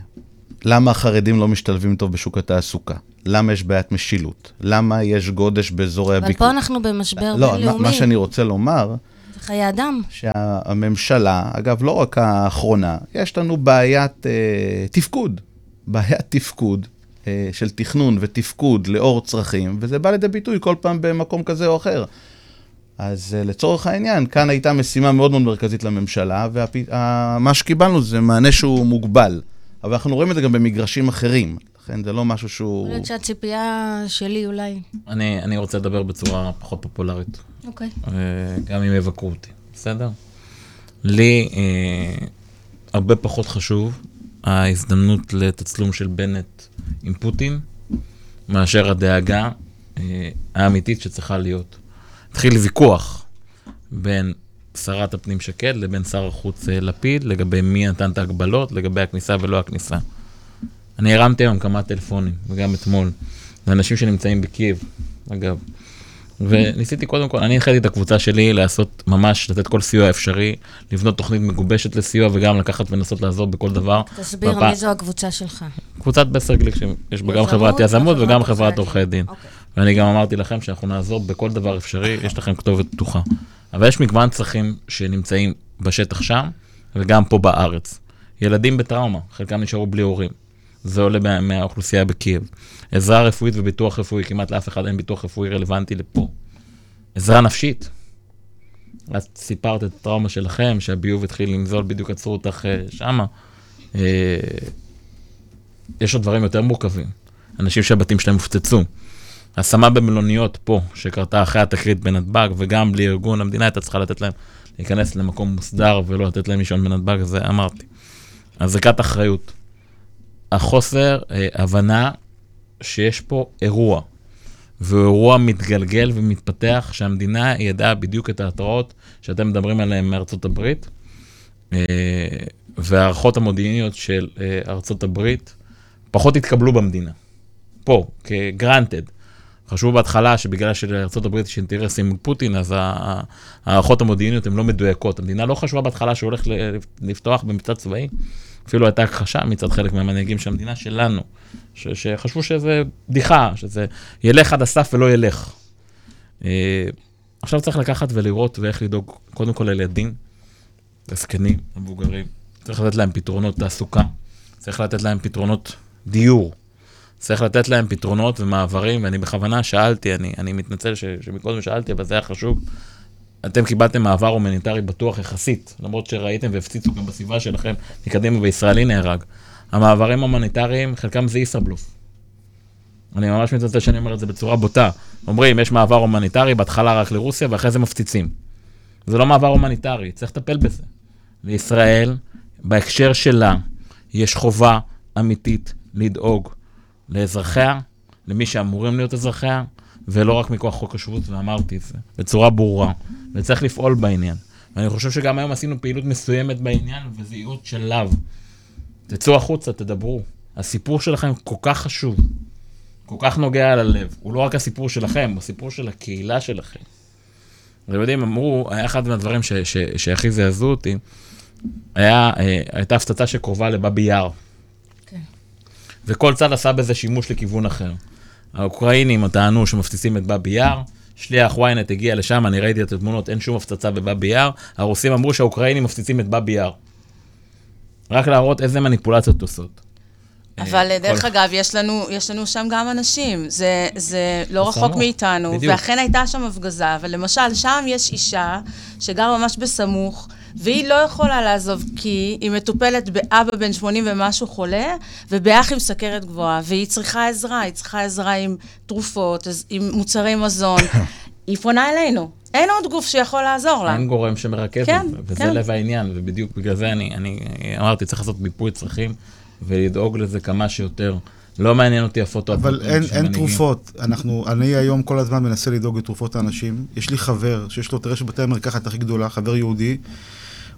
למה החרדים לא משתלבים טוב בשוק התעסוקה? למה יש בעיית משילות? למה יש גודש באזורי אבל הביקור? פה אנחנו במשבר לא, בינלאומי. מה שאני רוצה לומר, זה חיי אדם. שהממשלה, אגב, לא רק האחרונה, יש לנו בעיית אה, תפקוד. בעיית תפקוד של תכנון ותפקוד לאור צרכים, וזה בא לידי ביטוי כל פעם במקום כזה או אחר. אז אה, לצורך העניין, כאן הייתה משימה מאוד מאוד מרכזית לממשלה, ומה שקיבלנו זה מענה שהוא מוגבל. אבל אנחנו רואים את זה גם במגרשים אחרים, לכן זה לא משהו שהוא... יכול להיות שהציפייה שלי אולי... אני, אני רוצה לדבר בצורה פחות פופולרית, אוקיי. אה, גם אם יבקרו אותי, בסדר? לי אה, הרבה פחות חשוב ההזדמנות לתצלום של בנט עם פוטין, מאשר הדאגה אה, האמיתית שצריכה להיות. התחיל ויכוח בין שרת הפנים שקד לבין שר החוץ אה, לפיד, לגבי מי נתן את ההגבלות, לגבי הכניסה ולא הכניסה. אני הרמתי היום כמה טלפונים, וגם אתמול, לאנשים שנמצאים בקייב, אגב. וניסיתי קודם כל, אני הנחיתי את הקבוצה שלי לעשות ממש, לתת כל סיוע אפשרי, לבנות תוכנית מגובשת לסיוע וגם לקחת ולנסות לעזור בכל דבר. תסביר והפעם- מי זו הקבוצה שלך. קבוצת בסרגליק, שיש בה גם חברת יזמות וגם חברת. עורכי דין. אוקיי. ואני גם אמרתי לכם שאנחנו נעזור בכל דבר אפשרי, יש לכם כתובת פתוחה. אבל יש מגוון צרכים שנמצאים בשטח שם, וגם פה בארץ. ילדים בטראומה, חלקם נשארו בלי הורים. זה עולה מה- מהאוכלוסייה בקייב. עזרה רפואית וביטוח רפואי, כמעט לאף אחד אין ביטוח רפואי רלוונטי לפה. עזרה נפשית. את סיפרת את הטראומה שלכם, שהביוב התחיל לנזול, בדיוק עצרו אותך אה, שמה. אה, יש עוד דברים יותר מורכבים. אנשים שהבתים שלהם הופצצו. השמה במלוניות פה, שקרתה אחרי התקרית בנתב"ג, וגם בלי ארגון, המדינה הייתה צריכה לתת להם להיכנס למקום מוסדר ולא לתת להם לישון בנתב"ג, זה אמרתי. הזריקת אחריות. החוסר אה, הבנה שיש פה אירוע, והוא אירוע מתגלגל ומתפתח, שהמדינה ידעה בדיוק את ההתראות שאתם מדברים עליהן מארצות הברית, אה, וההערכות המודיעיניות של אה, ארצות הברית פחות התקבלו במדינה. פה, כגרנטד. חשבו בהתחלה שבגלל שלארה"ב יש אינטרסים מול פוטין, אז ההערכות המודיעיניות הן לא מדויקות. המדינה לא חשבה בהתחלה שהוא הולך לפתוח במבצע צבאי. אפילו הייתה הכחשה מצד חלק מהמנהיגים של המדינה שלנו, ש- שחשבו שזה בדיחה, שזה ילך עד הסף ולא ילך. אה, עכשיו צריך לקחת ולראות ואיך לדאוג קודם כל לילדים, לזקנים, למבוגרים. צריך לתת להם פתרונות תעסוקה, צריך לתת להם פתרונות דיור. צריך לתת להם פתרונות ומעברים, ואני בכוונה שאלתי, אני, אני מתנצל ש, שמקודם שאלתי, אבל זה היה חשוב. אתם קיבלתם מעבר הומניטרי בטוח יחסית, למרות שראיתם והפציצו גם בסביבה שלכם, מקדימה וישראלי נהרג. המעברים ההומניטריים, חלקם זה ישראבלוף. אני ממש מתנצל שאני אומר את זה בצורה בוטה. אומרים, יש מעבר הומניטרי, בהתחלה רק לרוסיה, ואחרי זה מפציצים. זה לא מעבר הומניטרי, צריך לטפל בזה. לישראל, בהקשר שלה, יש חובה אמיתית לדאוג לאזרחיה, למי שאמורים להיות אזרחיה, ולא רק מכוח חוק השבות, ואמרתי את זה בצורה ברורה, וצריך לפעול בעניין. ואני חושב שגם היום עשינו פעילות מסוימת בעניין, וזה ייעוד של לאו. תצאו החוצה, תדברו. הסיפור שלכם כל כך חשוב, כל כך נוגע ללב. הוא לא רק הסיפור שלכם, הוא הסיפור של הקהילה שלכם. אתם יודעים, אמרו, היה אחד מהדברים ש- ש- שהכי זעזעו אותי, היה, אה, הייתה הפצצה שקרובה לבאבי יאר. כן. וכל צד עשה בזה שימוש לכיוון אחר. האוקראינים טענו שמפציצים את באבי יאר, שליח ynet הגיע לשם, אני ראיתי את התמונות, אין שום הפצצה בבאבי יאר, הרוסים אמרו שהאוקראינים מפציצים את באבי יאר. רק להראות איזה מניפולציות עושות. אבל דרך אגב, יש לנו, יש לנו שם גם אנשים. זה, זה לא רחוק מאיתנו, בדיוק. ואכן הייתה שם הפגזה, אבל למשל, שם יש אישה שגרה ממש בסמוך, והיא לא יכולה לעזוב כי היא מטופלת באבא בן 80 ומשהו חולה, ובאח עם סכרת גבוהה, והיא צריכה עזרה, היא צריכה עזרה עם תרופות, עם מוצרי מזון. היא פונה אלינו. אין עוד גוף שיכול לעזור לה. אין גורם שמרכז כן, וזה כן. לב העניין, ובדיוק בגלל זה אני, אני אמרתי, צריך לעשות מיפוי צרכים ולדאוג לזה כמה שיותר. לא מעניין אותי הפוטו. אבל אין, אין תרופות. אנחנו, אני היום כל הזמן מנסה לדאוג לתרופות לאנשים. יש לי חבר שיש לו את רשת בתי המרקחת הכי גדולה, חבר יהודי,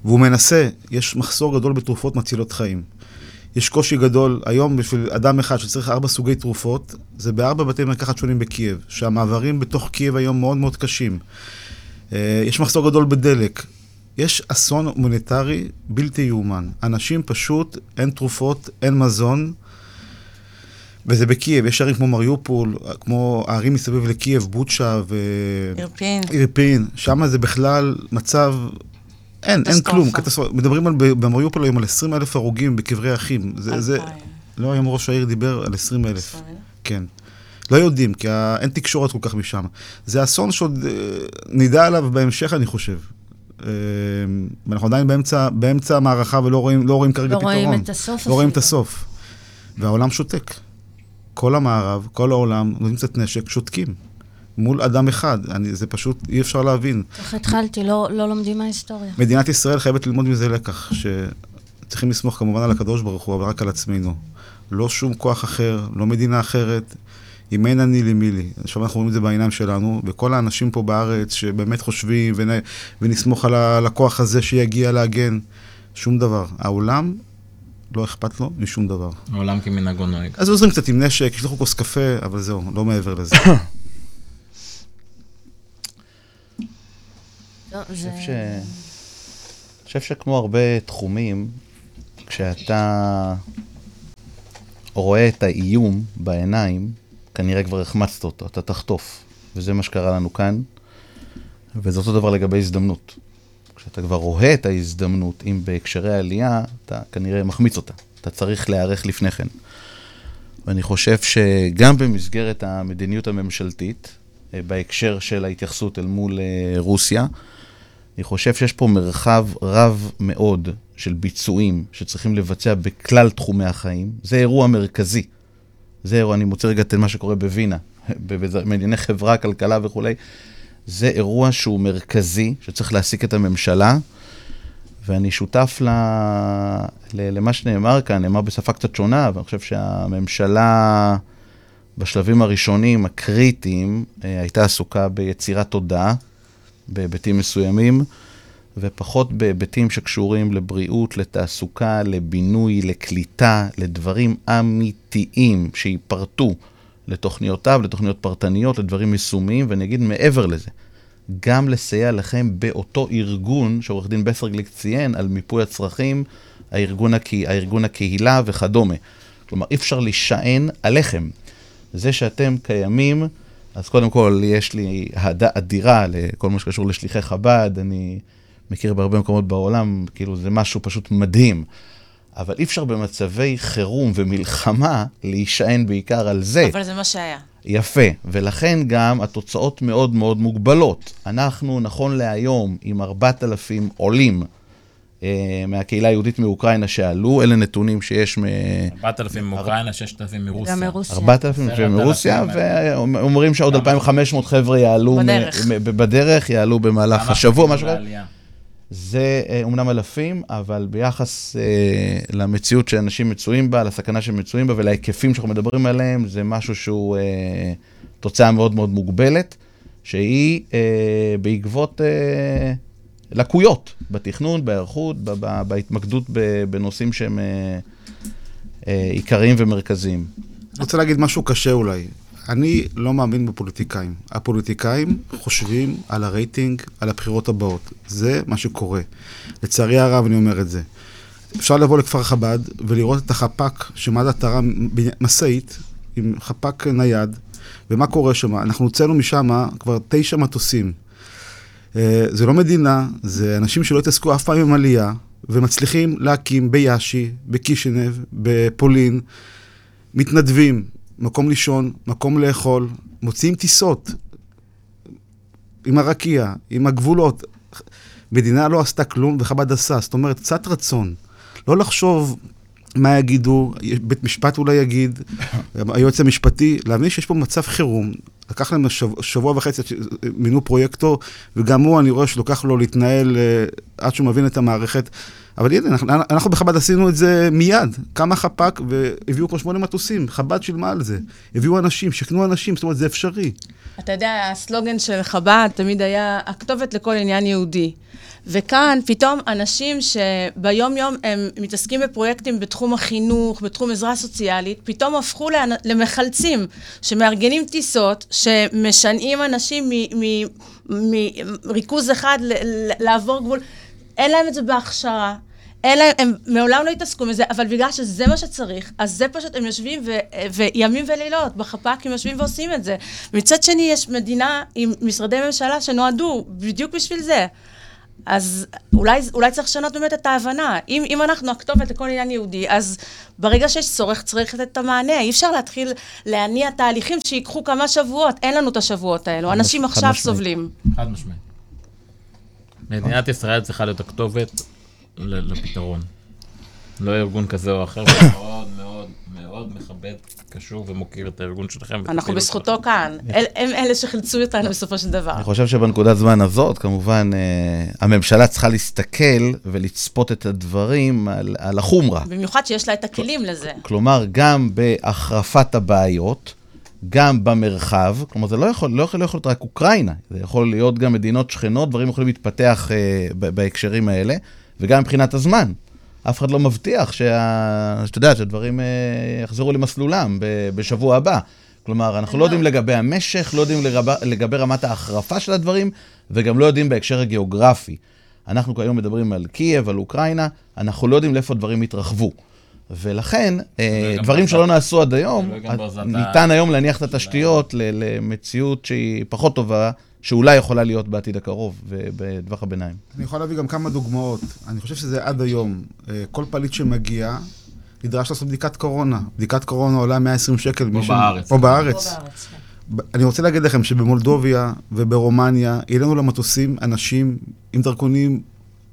והוא מנסה, יש מחסור גדול בתרופות מצילות חיים. יש קושי גדול היום בשביל אדם אחד שצריך ארבע סוגי תרופות, זה בארבע בתי מרקחת שונים בקייב, שהמעברים בתוך קייב היום מאוד מאוד קשים. אה, יש מחסור גדול בדלק. יש אסון הומניטרי בלתי יאומן. אנשים פשוט, אין תרופות, אין מזון, וזה בקייב, יש ערים כמו מריופול, כמו הערים מסביב לקייב, בוצ'ה ו... אירפין. אירפין, שם זה בכלל מצב, אין, אין. כלום, קטסטרופה. מדברים על, במריופול היום על 20 אלף הרוגים בקברי אחים. זה, זה. לא, היום ראש העיר דיבר על 20 אלף. כן. לא יודעים, כי. אין תקשורת כל כך משם. זה אסון שעוד אה, נדע עליו בהמשך, אני חושב. אה, ואנחנו עדיין באמצע, באמצע המערכה ולא רואים, לא רואים כרגע לא פתרון. רואים את הסוף לא רואים את. הסוף. והעולם שותק. כל המערב, כל העולם, נותנים קצת נשק, שותקים. מול אדם אחד. אני, זה פשוט, אי אפשר להבין. איך התחלתי, לא לא לומדים מההיסטוריה. מדינת ישראל חייבת ללמוד מזה לקח, שצריכים לסמוך כמובן על הקדוש ברוך הוא, אבל רק על עצמנו. לא שום כוח אחר, לא מדינה אחרת. אם אין אני לי מי לי. עכשיו אנחנו רואים את זה בעיניים שלנו, וכל האנשים פה בארץ שבאמת חושבים ונ... ונסמוך על ה- על הכוח הזה שיגיע להגן, שום דבר. העולם, לא אכפת לו משום דבר. העולם כמנהגו נוהג. אז עוזרים קצת עם נשק, ישלחו כוס קפה, אבל זהו, לא מעבר לזה. לא. אני חושב שכמו הרבה תחומים, כשאתה רואה את האיום בעיניים, כנראה כבר החמצת אותו, אתה תחטוף. וזה מה שקרה לנו כאן, וזה אותו דבר לגבי הזדמנות. כשאתה כבר רואה את ההזדמנות, אם בהקשרי עלייה, אתה כנראה מחמיץ אותה. אתה צריך להיערך לפני כן. ואני חושב שגם במסגרת המדיניות הממשלתית, אה, בהקשר של ההתייחסות אל מול אה, רוסיה, אני חושב שיש פה מרחב רב מאוד של ביצועים שצריכים לבצע בכלל תחומי החיים. זה אירוע מרכזי. זה אירוע, אני מוצא רגע את מה שקורה בווינה, בענייני חברה, כלכלה וכולי. זה אירוע שהוא מרכזי, שצריך להעסיק את הממשלה, ואני שותף ל... ל... למה שנאמר כאן, נאמר בשפה קצת שונה, ואני חושב שהממשלה בשלבים הראשונים, הקריטיים, אה, הייתה עסוקה ביצירת תודעה בהיבטים מסוימים, ופחות בהיבטים שקשורים לבריאות, לתעסוקה, לבינוי, לקליטה, לדברים אמיתיים שייפרטו לתוכניותיו, לתוכניות פרטניות, לדברים יישומיים, ואני אגיד מעבר לזה, גם לסייע לכם באותו ארגון שעורך דין בסרגליק ציין על מיפוי הצרכים, הארגון, הקה... הארגון הקהילה וכדומה. כלומר, אי אפשר להישען עליכם. זה שאתם קיימים, אז קודם כל, יש לי אהדה אדירה לכל מה שקשור לשליחי חב"ד, אני מכיר בהרבה מקומות בעולם, כאילו זה משהו פשוט מדהים. אבל אי אפשר במצבי חירום ומלחמה להישען בעיקר על זה. אבל זה מה שהיה. יפה, ולכן גם התוצאות מאוד מאוד מוגבלות. אנחנו, נכון להיום, עם 4,000 עולים אה, מהקהילה היהודית מאוקראינה שעלו, אלה נתונים שיש מ... 4,000 מאוקראינה, 6,000 מרוסיה. גם מרוסיה. 4,000 10,000 מרוסיה, ואומרים שעוד 2,500 חבר'ה יעלו בדרך. מ- בדרך, יעלו במהלך השבוע, משהו כזה. זה אה, אומנם אלפים, אבל ביחס אה, למציאות שאנשים מצויים בה, לסכנה שהם מצויים בה ולהיקפים שאנחנו מדברים עליהם, זה משהו שהוא אה, תוצאה מאוד מאוד מוגבלת, שהיא אה, בעקבות אה, לקויות בתכנון, בהיערכות, בהתמקדות בנושאים שהם אה, אה, עיקריים ומרכזיים. אני רוצה להגיד משהו קשה אולי. אני לא מאמין בפוליטיקאים. הפוליטיקאים חושבים על הרייטינג, על הבחירות הבאות. זה מה שקורה. לצערי הרב, אני אומר את זה. אפשר לבוא לכפר חב"ד ולראות את החפ"ק שמד"א תרם, משאית עם חפ"ק נייד, ומה קורה שם? אנחנו הוצאנו משם כבר תשע מטוסים. אה, זה לא מדינה, זה אנשים שלא התעסקו אף פעם עם עלייה, ומצליחים להקים ביאשי, בקישינב, בפולין, מתנדבים, מקום לישון, מקום לאכול, מוציאים טיסות עם הרקיע, עם הגבולות. מדינה לא עשתה כלום וחב"ד עשה, זאת אומרת, קצת רצון. לא לחשוב מה יגידו, בית משפט אולי יגיד, היועץ המשפטי, להבין שיש פה מצב חירום. לקח להם שבוע, שבוע וחצי עד שמינו פרויקטור, וגם הוא, אני רואה שלוקח לו להתנהל אה, עד שהוא מבין את המערכת. אבל הנה, אנחנו, אנחנו בחב"ד עשינו את זה מיד. קמה חפ"ק והביאו פה שמונה מטוסים, חב"ד שילמה על זה. הביאו אנשים, שקנו אנשים, זאת אומרת, זה אפשרי. אתה יודע, הסלוגן של חב"ד תמיד היה הכתובת לכל עניין יהודי. וכאן פתאום אנשים שביום-יום הם מתעסקים בפרויקטים בתחום החינוך, בתחום עזרה סוציאלית, פתאום הפכו למחלצים שמארגנים טיסות, שמשנעים אנשים מריכוז אחד לעבור גבול. אין להם את זה בהכשרה. אלה, הם מעולם לא התעסקו מזה, אבל בגלל שזה מה שצריך, אז זה פשוט, הם יושבים ו, וימים ולילות, בחפ"קים יושבים ועושים את זה. מצד שני, יש מדינה עם משרדי ממשלה שנועדו בדיוק בשביל זה. אז אולי, אולי צריך לשנות באמת את ההבנה. אם, אם אנחנו הכתובת לכל עניין יהודי, אז ברגע שיש צורך, צריך לתת את המענה. אי אפשר להתחיל להניע תהליכים שיקחו כמה שבועות. אין לנו את השבועות האלו. אנשים עכשיו משמעית. סובלים. חד משמעית. מדינת ישראל צריכה להיות הכתובת לפתרון. לא ארגון כזה או אחר, מאוד מאוד מאוד מכבד, קשור ומוקיר את הארגון שלכם. אנחנו בזכותו כאן. הם אלה שחילצו אותנו בסופו של דבר. אני חושב שבנקודת זמן הזאת, כמובן, אה, הממשלה צריכה להסתכל ולצפות את הדברים על, על החומרה. במיוחד שיש לה את הכלים לזה. כלומר, גם בהחרפת הבעיות, גם במרחב, כלומר, זה לא יכול, לא יכול, לא יכול להיות רק אוקראינה, זה יכול להיות גם מדינות שכנות, דברים יכולים להתפתח אה, בהקשרים האלה. וגם מבחינת הזמן. אף אחד לא מבטיח שה... שאתה יודע, שהדברים אה, יחזרו למסלולם בשבוע הבא. כלומר, אנחנו לא יודעים לגבי המשך, לא יודעים לגבי, לגבי רמת ההחרפה של הדברים, וגם לא יודעים בהקשר הגיאוגרפי. אנחנו כיום מדברים על קייב, על אוקראינה, אנחנו לא יודעים לאיפה הדברים יתרחבו. ולכן, אה, דברים שלא נעשו עד היום, ניתן היום להניח את התשתיות למציאות שהיא פחות טובה שאולי יכולה להיות בעתיד הקרוב ובטווח הביניים. אני יכול להביא גם כמה דוגמאות. אני חושב שזה עד היום. אה, כל פליט שמגיע, נדרש לעשות בדיקת קורונה. בדיקת קורונה עולה 120 שקל. או בארץ. או בארץ. כן. אני רוצה להגיד לכם שבמולדוביה וברומניה, לנו למטוסים אנשים עם דרכונים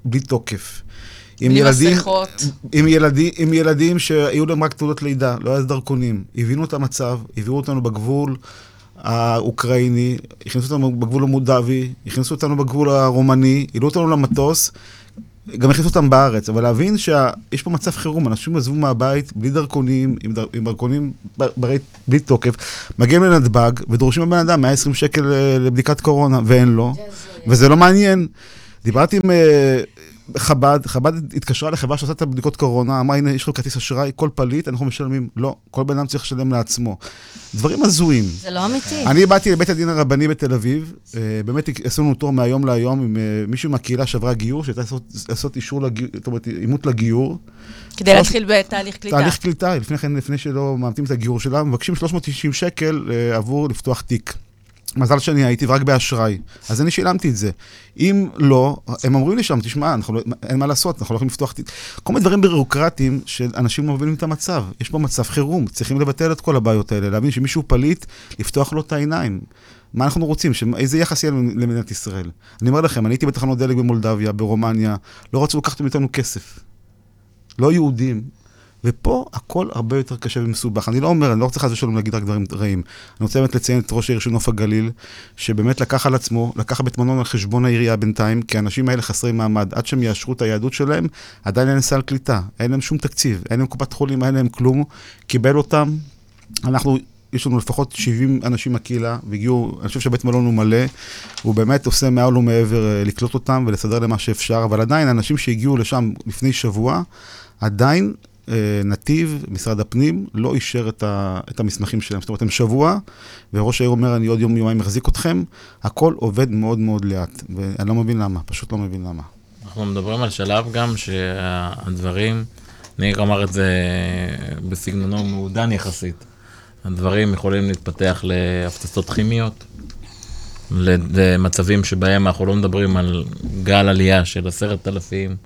בלי תוקף. עם ילדים, עם, ילדים, עם ילדים שהיו להם רק תעודות לידה, לא היה דרכונים. הבינו את המצב, הביאו אותנו בגבול, האוקראיני, הכניסו אותנו בגבול המודבי, הכניסו אותנו בגבול הרומני, העלו אותנו למטוס, גם הכניסו אותם בארץ, אבל להבין שיש פה מצב חירום, אנשים עזבו מהבית בלי דרכונים, עם, דר, עם דרכונים ברי, בלי תוקף, מגיעים לנתב"ג ודורשים מבן אדם 120 שקל אה, לבדיקת קורונה, ואין לו, וזה לא מעניין. דיברתי עם אה, חב"ד, חב"ד התקשרה לחברה שעושה את הבדיקות קורונה, אמרה, הנה, יש לך כרטיס אשראי, כל פליט, אנחנו משלמים. לא, כל בן אדם צריך לשלם לעצמו. דברים הזויים. זה לא אמיתי. אני באתי לבית הדין הרבני בתל אביב, אה, באמת עשו לנו תור מהיום להיום עם אה, מישהו מהקהילה שעברה גיור, שהייתה לעשות אישור, זאת אומרת, אימות לגיור. כדי להתחיל בתהליך קליטה. תהליך קליטה, לפני כן, לפני שלא מאמתים את הגיור שלה, מבקשים 390 שקל אה, עבור לפתוח תיק. מזל שאני הייתי רק באשראי, אז אני שילמתי את זה. אם לא, הם אומרים לי שם, תשמע, לא, אין מה לעשות, אנחנו לא יכולים לפתוח... כל מיני דברים בירוקרטיים שאנשים לא מבינים את המצב. יש פה מצב חירום, צריכים לבטל את כל הבעיות האלה, להבין שמישהו פליט, לפתוח לו את העיניים. מה אנחנו רוצים? איזה יחס יהיה למדינת ישראל? אני אומר לכם, אני הייתי בתחנות דלק במולדביה, ברומניה, לא רצו לקחת מאיתנו כסף. לא יהודים, ופה הכל הרבה יותר קשה ומסובך. אני לא אומר, אני לא רוצה חס ושלום להגיד רק דברים רעים. אני רוצה באמת לציין את ראש העיר של נוף הגליל, שבאמת לקח על עצמו, לקח בית מלון על חשבון העירייה בינתיים, כי האנשים האלה חסרי מעמד, עד שהם יאשרו את היהדות שלהם, עדיין אין סל קליטה, אין להם שום תקציב, אין להם קופת חולים, אין להם כלום, קיבל אותם. אנחנו יש לנו לפחות 70 אנשים מהקהילה, והגיעו, אני חושב שבית מלון הוא מלא, הוא באמת עושה מעל ומעבר אה, לקלוט אותם ולסדר להם מה שאפשר, אבל עדיין אנשים שהגיעו לשם לפני שבוע, עדיין נתיב, משרד הפנים, לא אישר את, ה, את המסמכים שלהם. זאת אומרת, הם שבוע, וראש העיר אומר, אני עוד יום, יומיים מחזיק אתכם, הכל עובד מאוד מאוד לאט, ואני לא מבין למה, פשוט לא מבין למה. אנחנו מדברים על שלב גם שהדברים, ניר אמר את זה בסגנונו מעודן יחסית, הדברים יכולים להתפתח להפצצות כימיות, למצבים שבהם אנחנו לא מדברים על גל עלייה של עשרת אלפים,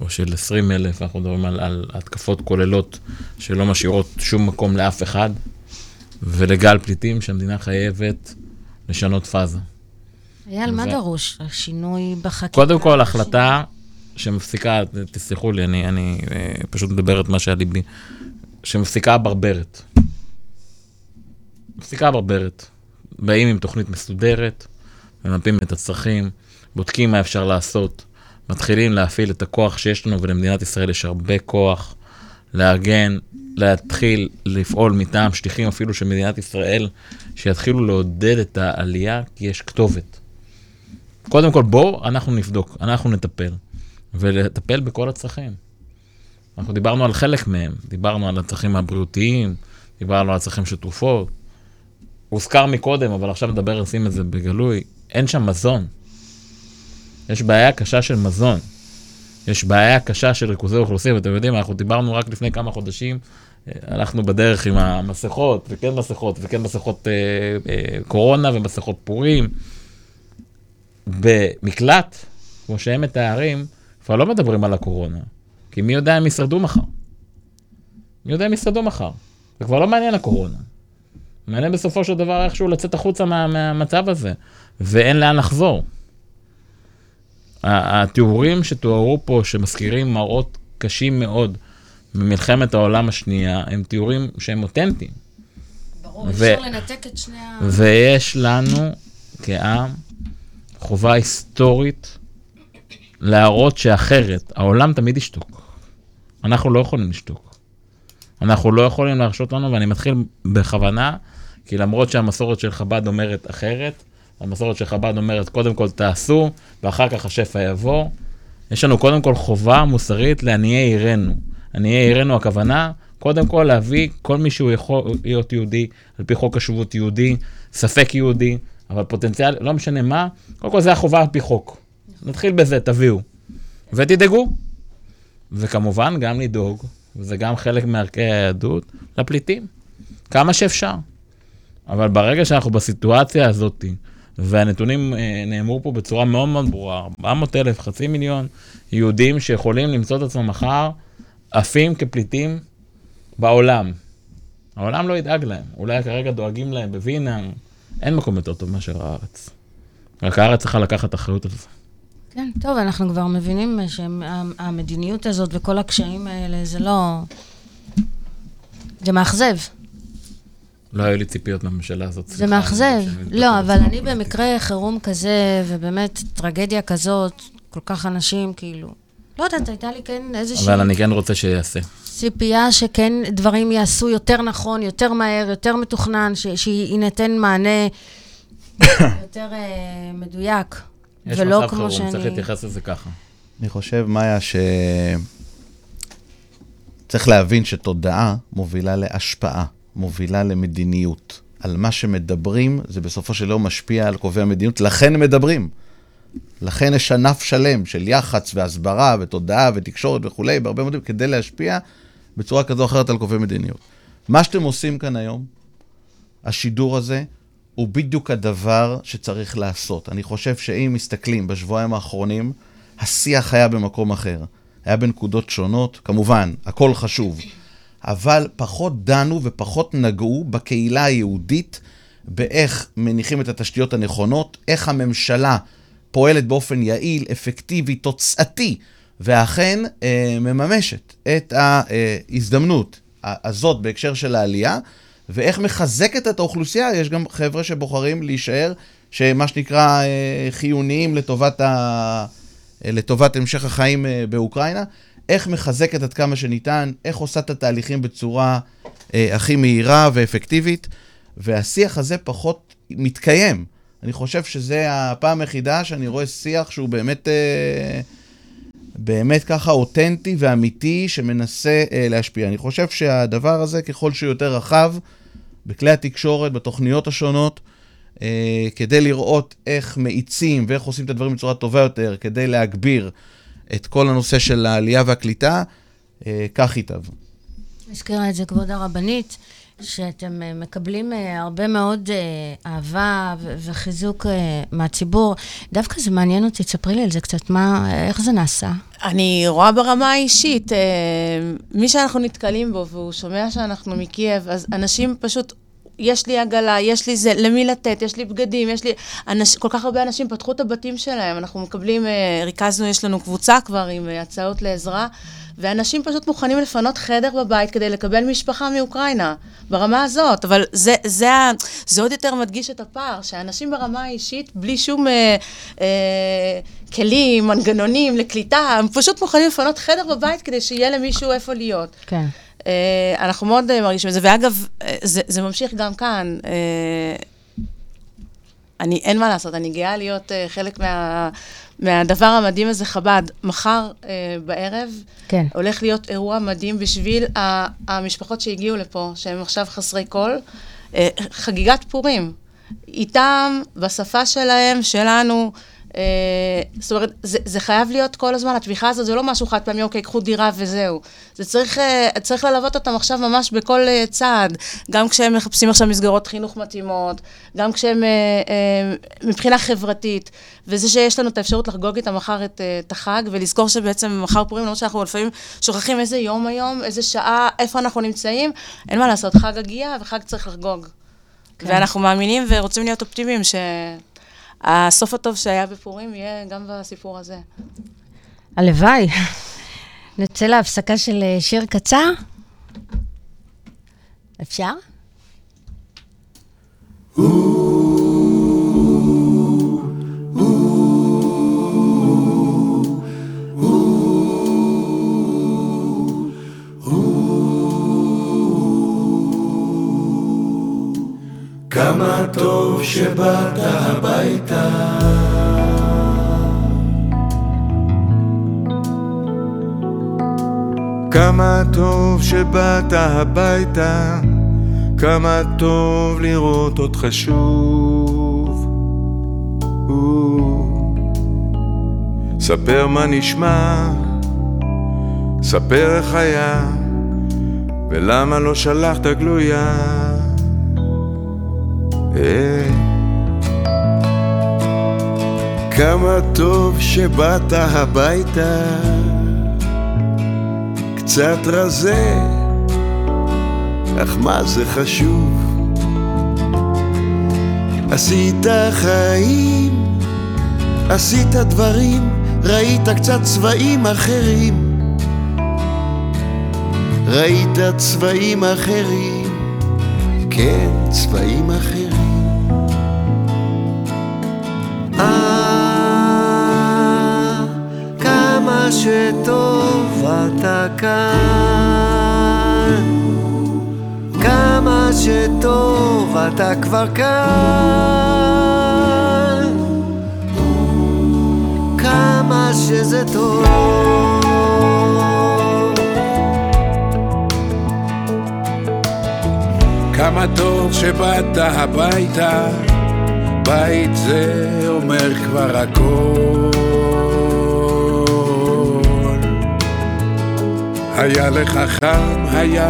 או של 20 אלף, אנחנו מדברים על, על התקפות כוללות שלא משאירות שום מקום לאף אחד, ולגל פליטים שהמדינה חייבת לשנות פאזה. אייל, מה דרוש? שינוי בחקיקה? קודם כל, החלטה שמפסיקה, תסלחו לי, אני, אני אה, פשוט מדבר את מה שעל ליבי, שמפסיקה הברברת. מפסיקה הברברת. באים עם תוכנית מסודרת, ממפים את הצרכים, בודקים מה אפשר לעשות, מתחילים להפעיל את הכוח שיש לנו, ולמדינת ישראל יש הרבה כוח לארגן, להתחיל לפעול מטעם שליחים אפילו של מדינת ישראל, שיתחילו לעודד את העלייה, כי יש כתובת. קודם כל, בואו, אנחנו נבדוק, אנחנו נטפל, ולטפל בכל הצרכים. אנחנו דיברנו על חלק מהם, דיברנו על הצרכים הבריאותיים, דיברנו על הצרכים של תרופות. הוזכר מקודם, אבל עכשיו נדבר, נשים את זה בגלוי, אין שם מזון. יש בעיה קשה של מזון. יש בעיה קשה של ריכוזי אוכלוסין, ואתם יודעים, אנחנו דיברנו רק לפני כמה חודשים, אה, הלכנו בדרך עם המסכות, וכן מסכות, וכן מסכות אה, אה, קורונה ומסכות פורים. במקלט, כמו שהם מתארים, כבר לא מדברים על הקורונה. כי מי יודע אם ישרדו מחר? מי יודע אם ישרדו מחר? זה כבר לא מעניין הקורונה. מעניין בסופו של דבר איכשהו לצאת החוצה מה, מהמצב הזה, ואין לאן לחזור. התיאורים שתוארו פה, שמזכירים מראות קשים מאוד ממלחמת העולם השנייה, הם תיאורים שהם אותנטיים. ברור, ו- אפשר לנתק את שני ה... ויש לנו כעם חובה היסטורית להראות שאחרת, העולם תמיד ישתוק. אנחנו לא יכולים לשתוק. אנחנו לא יכולים להרשות לנו, ואני מתחיל בכוונה, כי למרות שהמסורת של חב"ד אומרת אחרת, המסורת של חב"ד אומרת, קודם כל תעשו, ואחר כך השפע יבוא. יש לנו קודם כל חובה מוסרית לעניי עירנו. עניי עירנו הכוונה, קודם כל להביא כל מי שהוא יכול להיות יהודי, על פי חוק השבות יהודי, ספק יהודי, אבל פוטנציאל, לא משנה מה, קודם כל זה החובה על פי חוק. נתחיל בזה, תביאו. ותדאגו. וכמובן גם לדאוג, וזה גם חלק מערכי היהדות, לפליטים. כמה שאפשר. אבל ברגע שאנחנו בסיטואציה הזאת, והנתונים אה, נאמרו פה בצורה מאוד מאוד ברורה, 400 אלף, חצי מיליון יהודים שיכולים למצוא את עצמם מחר עפים כפליטים בעולם. העולם לא ידאג להם, אולי כרגע דואגים להם בווינה, אין מקום יותר טוב מאשר הארץ. רק הארץ צריכה לקחת אחריות על זה. כן, טוב, אנחנו כבר מבינים שהמדיניות הזאת וכל הקשיים האלה, זה לא... זה מאכזב. לא היו לי ציפיות מהממשלה הזאת. זה מאכזב. לא, אבל אני. במקרה חירום כזה, ובאמת טרגדיה כזאת, כל כך אנשים, כאילו... לא יודעת, הייתה לי כן איזושהי אבל אני כן רוצה שיעשה. ציפייה שכן דברים ייעשו יותר נכון, יותר מהר, יותר מתוכנן, ש- שיינתן מענה יותר אה, מדויק. יש ולא מצב כמו חירום, שאני... צריך להתייחס לזה ככה. אני חושב, מאיה, ש... צריך להבין שתודעה מובילה להשפעה, מובילה למדיניות. על מה שמדברים, זה בסופו של דבר משפיע על קובעי המדיניות, לכן מדברים. לכן יש ענף שלם של יח"צ והסברה ותודעה ותקשורת וכולי, בהרבה מאוד, כדי להשפיע בצורה כזו או אחרת על קובעי מדיניות. מה שאתם עושים כאן היום, השידור הזה, הוא בדיוק הדבר שצריך לעשות. אני חושב שאם מסתכלים בשבועיים האחרונים, השיח היה במקום אחר. היה בנקודות שונות, כמובן, הכל חשוב. אבל פחות דנו ופחות נגעו בקהילה היהודית, באיך מניחים את התשתיות הנכונות, איך הממשלה פועלת באופן יעיל, אפקטיבי, תוצאתי, ואכן אה, מממשת את ההזדמנות הזאת בהקשר של העלייה, ואיך מחזקת את האוכלוסייה. יש גם חבר'ה שבוחרים להישאר, שמה שנקרא אה, חיוניים לטובת, ה... לטובת המשך החיים אה, באוקראינה. איך מחזקת עד כמה שניתן, איך עושה את התהליכים בצורה אה, הכי מהירה ואפקטיבית, והשיח הזה פחות מתקיים. אני חושב שזה הפעם היחידה שאני רואה שיח שהוא באמת, אה, באמת ככה אותנטי ואמיתי, שמנסה אה, להשפיע. אני חושב שהדבר הזה, ככל שהוא יותר רחב, בכלי התקשורת, בתוכניות השונות, אה, כדי לראות איך מאיצים ואיך עושים את הדברים בצורה טובה יותר, כדי להגביר את כל הנושא של העלייה והקליטה, אה, כך ייטב. הזכירה את זה כבוד הרבנית. שאתם אה, מקבלים אה, הרבה מאוד אה, אהבה וחיזוק מהציבור. דווקא זה מעניין אותי, תספרי לי על זה קצת, מה, איך זה נעשה? אני רואה ברמה האישית, מי שאנחנו נתקלים בו והוא שומע שאנחנו מקייב, אז אנשים פשוט, יש לי עגלה, יש לי זה, למי לתת, יש לי בגדים, יש לי... אנש, כל כך הרבה אנשים פתחו את הבתים שלהם, אנחנו מקבלים, אה, ריכזנו, יש לנו קבוצה כבר עם אה, הצעות לעזרה, ואנשים פשוט מוכנים לפנות חדר בבית כדי לקבל משפחה מאוקראינה, ברמה הזאת. אבל זה, זה, זה עוד יותר מדגיש את הפער, שאנשים ברמה האישית, בלי שום אה, אה, כלים, מנגנונים לקליטה, הם פשוט מוכנים לפנות חדר בבית כדי שיהיה למישהו איפה להיות. כן. אה, אנחנו מאוד אה, מרגישים את זה, ואגב, אה, זה, זה ממשיך גם כאן. אה, אני, אין מה לעשות, אני גאה להיות אה, חלק מה, מהדבר המדהים הזה, חב"ד. מחר אה, בערב כן. הולך להיות אירוע מדהים בשביל ה- המשפחות שהגיעו לפה, שהם עכשיו חסרי כל, אה, חגיגת פורים. איתם, בשפה שלהם, שלנו. אה, זאת אומרת, זה, זה חייב להיות כל הזמן, התמיכה הזאת זה לא משהו חד פעמי, אוקיי, קחו דירה וזהו. זה צריך, אה, צריך ללוות אותם עכשיו ממש בכל אה, צעד, גם כשהם מחפשים עכשיו מסגרות חינוך מתאימות, גם כשהם, מבחינה חברתית, וזה שיש לנו את האפשרות לחגוג איתם מחר את, את החג, ולזכור שבעצם מחר פורים, למרות שאנחנו לפעמים שוכחים איזה יום היום, איזה שעה, איפה אנחנו נמצאים, אין מה לעשות, חג הגיע וחג צריך לחגוג. כן. ואנחנו מאמינים ורוצים להיות אופטימיים שהסוף הטוב שהיה בפורים יהיה גם בסיפור הזה. הלוואי. נצא להפסקה של אה, שיר קצר? אפשר? כמה טוב שבאת הביתה. כמה טוב שבאת הביתה, כמה טוב לראות אותך שוב. ספר מה נשמע, ספר איך היה, ולמה לא שלחת גלויה. אה. כמה טוב שבאת הביתה, קצת רזה, אך מה זה חשוב? עשית חיים, עשית דברים, ראית קצת צבעים אחרים. ראית צבעים אחרים, כן, צבעים אחרים. שטוב אתה כאן, כמה שטוב אתה כבר כאן, כמה שזה טוב. כמה טוב שבאת הביתה, בית זה אומר כבר הכל. היה לך חם, היה,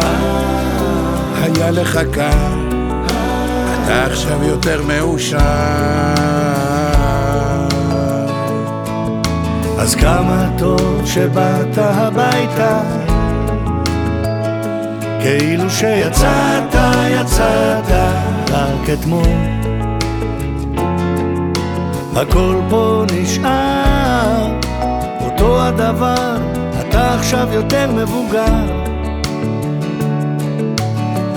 היה לך קר, אתה עכשיו יותר מאושר. אז כמה טוב שבאת הביתה. כאילו שיצאת, יצאת רק אתמול. הכל פה נשאר אותו הדבר, אתה עכשיו יותר מבוגר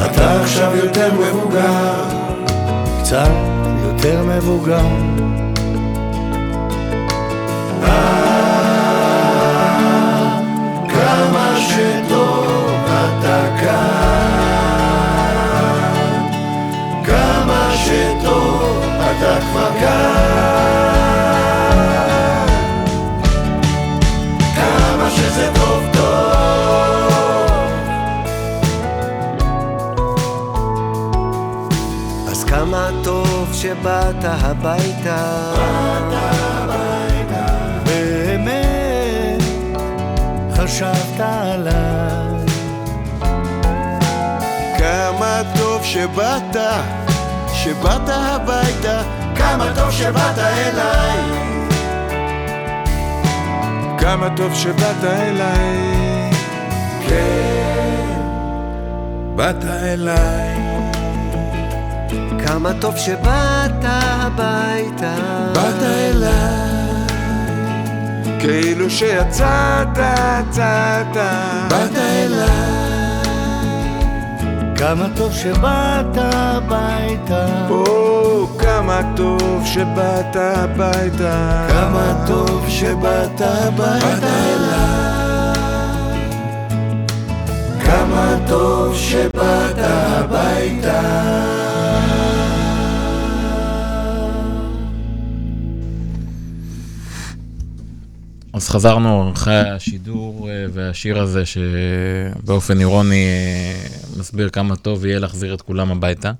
אתה עכשיו יותר מבוגר. קצת יותר מבוגר. כמה שטוב אתה כאן, כמה שטוב אתה כבר כאן, שבאת הביתה, באמת חשבת עליי. כמה טוב שבאת, שבאת הביתה, כמה טוב שבאת אליי. כמה טוב שבאת אליי, כן, באת אליי, כמה טוב שבאת הביתה. באת אליי, כאילו שיצאת, יצאת, באת אליי, כמה טוב שבאת הביתה. או כמה טוב שבאת הביתה, כמה טוב שבאת באת הביתה. אליי, כמה טוב שבאת הביתה. אז חזרנו אחרי השידור אה, והשיר הזה, שבאופן אירוני אה, מסביר כמה טוב יהיה להחזיר את כולם הביתה.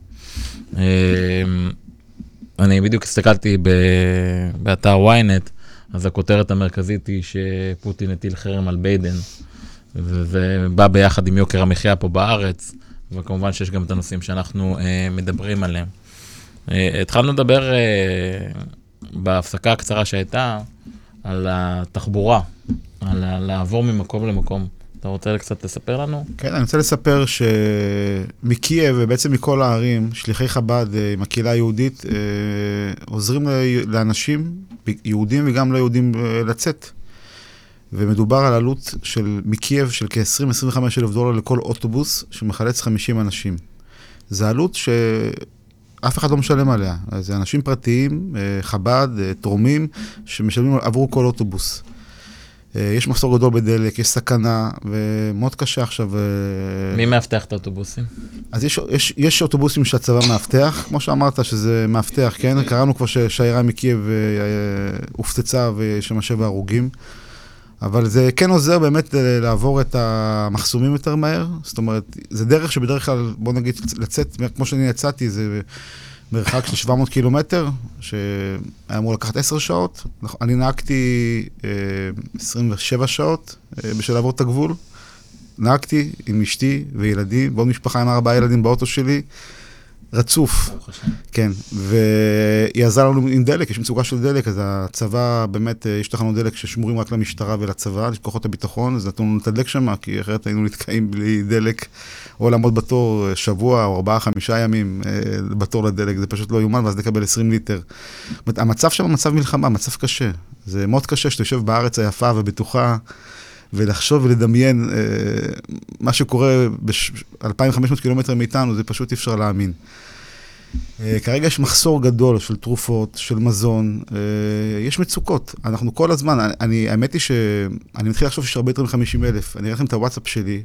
אה, אני בדיוק הסתכלתי באתר ynet, אז הכותרת המרכזית היא שפוטין הטיל חרם על ביידן, וזה בא ביחד עם יוקר המחיה פה בארץ, וכמובן שיש גם את הנושאים שאנחנו מדברים עליהם. התחלנו לדבר בהפסקה הקצרה שהייתה, על התחבורה, על לעבור ממקום למקום. אתה רוצה קצת לספר לנו? כן, אני רוצה לספר שמקייב ובעצם מכל הערים, שליחי חב"ד אה, עם הקהילה היהודית אה, עוזרים לאנשים, יהודים וגם לא יהודים, אה, לצאת. ומדובר על עלות של, מקייב של כ-20-25 אלף דולר לכל אוטובוס שמחלץ 50 אנשים. זו עלות שאף אחד לא משלם עליה. זה אנשים פרטיים, אה, חב"ד, אה, תורמים, שמשלמים עבור כל אוטובוס. אה, יש מחסור גדול בדלק, יש סכנה, ומאוד קשה עכשיו. מי מאבטח את האוטובוסים? אז יש, יש, יש אוטובוסים שהצבא מאבטח, כמו שאמרת שזה מאבטח, כן? קראנו כבר שהשיירה מקייב הופצצה ויש שם שבע הרוגים. אבל זה כן עוזר באמת אה, לעבור את המחסומים יותר מהר. זאת אומרת, זה דרך שבדרך כלל, בוא נגיד, לצאת, כמו שאני יצאתי, זה מרחק של 700 קילומטר, שהיה אמור לקחת 10 שעות. אני נהגתי אה, 27 שעות אה, בשביל לעבור את הגבול. נהגתי עם אשתי וילדים, ועוד משפחה עם ארבעה ילדים באוטו שלי, רצוף. כן, והיא עזרה לנו עם דלק, יש מצוקה של דלק, אז הצבא, באמת, אה, יש תחנות דלק ששמורים רק למשטרה ולצבא, לכוחות הביטחון, אז נתנו לנו את הדלק שם, כי אחרת היינו נתקעים בלי דלק, או לעמוד בתור אה, שבוע או ארבעה, חמישה ימים אה, בתור לדלק, זה פשוט לא יאומן, ואז לקבל 20 ליטר. המצב שם מצב מלחמה, מצב קשה. זה מאוד קשה שאתה יושב בארץ היפה ובטוחה. ולחשוב ולדמיין אה, מה שקורה ב-2,500 קילומטר מאיתנו, זה פשוט אי אפשר להאמין. אה, כרגע יש מחסור גדול של תרופות, של מזון, אה, יש מצוקות. אנחנו כל הזמן, אני- האמת היא שאני מתחיל לחשוב שיש הרבה יותר מ-50 אלף. אני אראה לכם את הוואטסאפ שלי.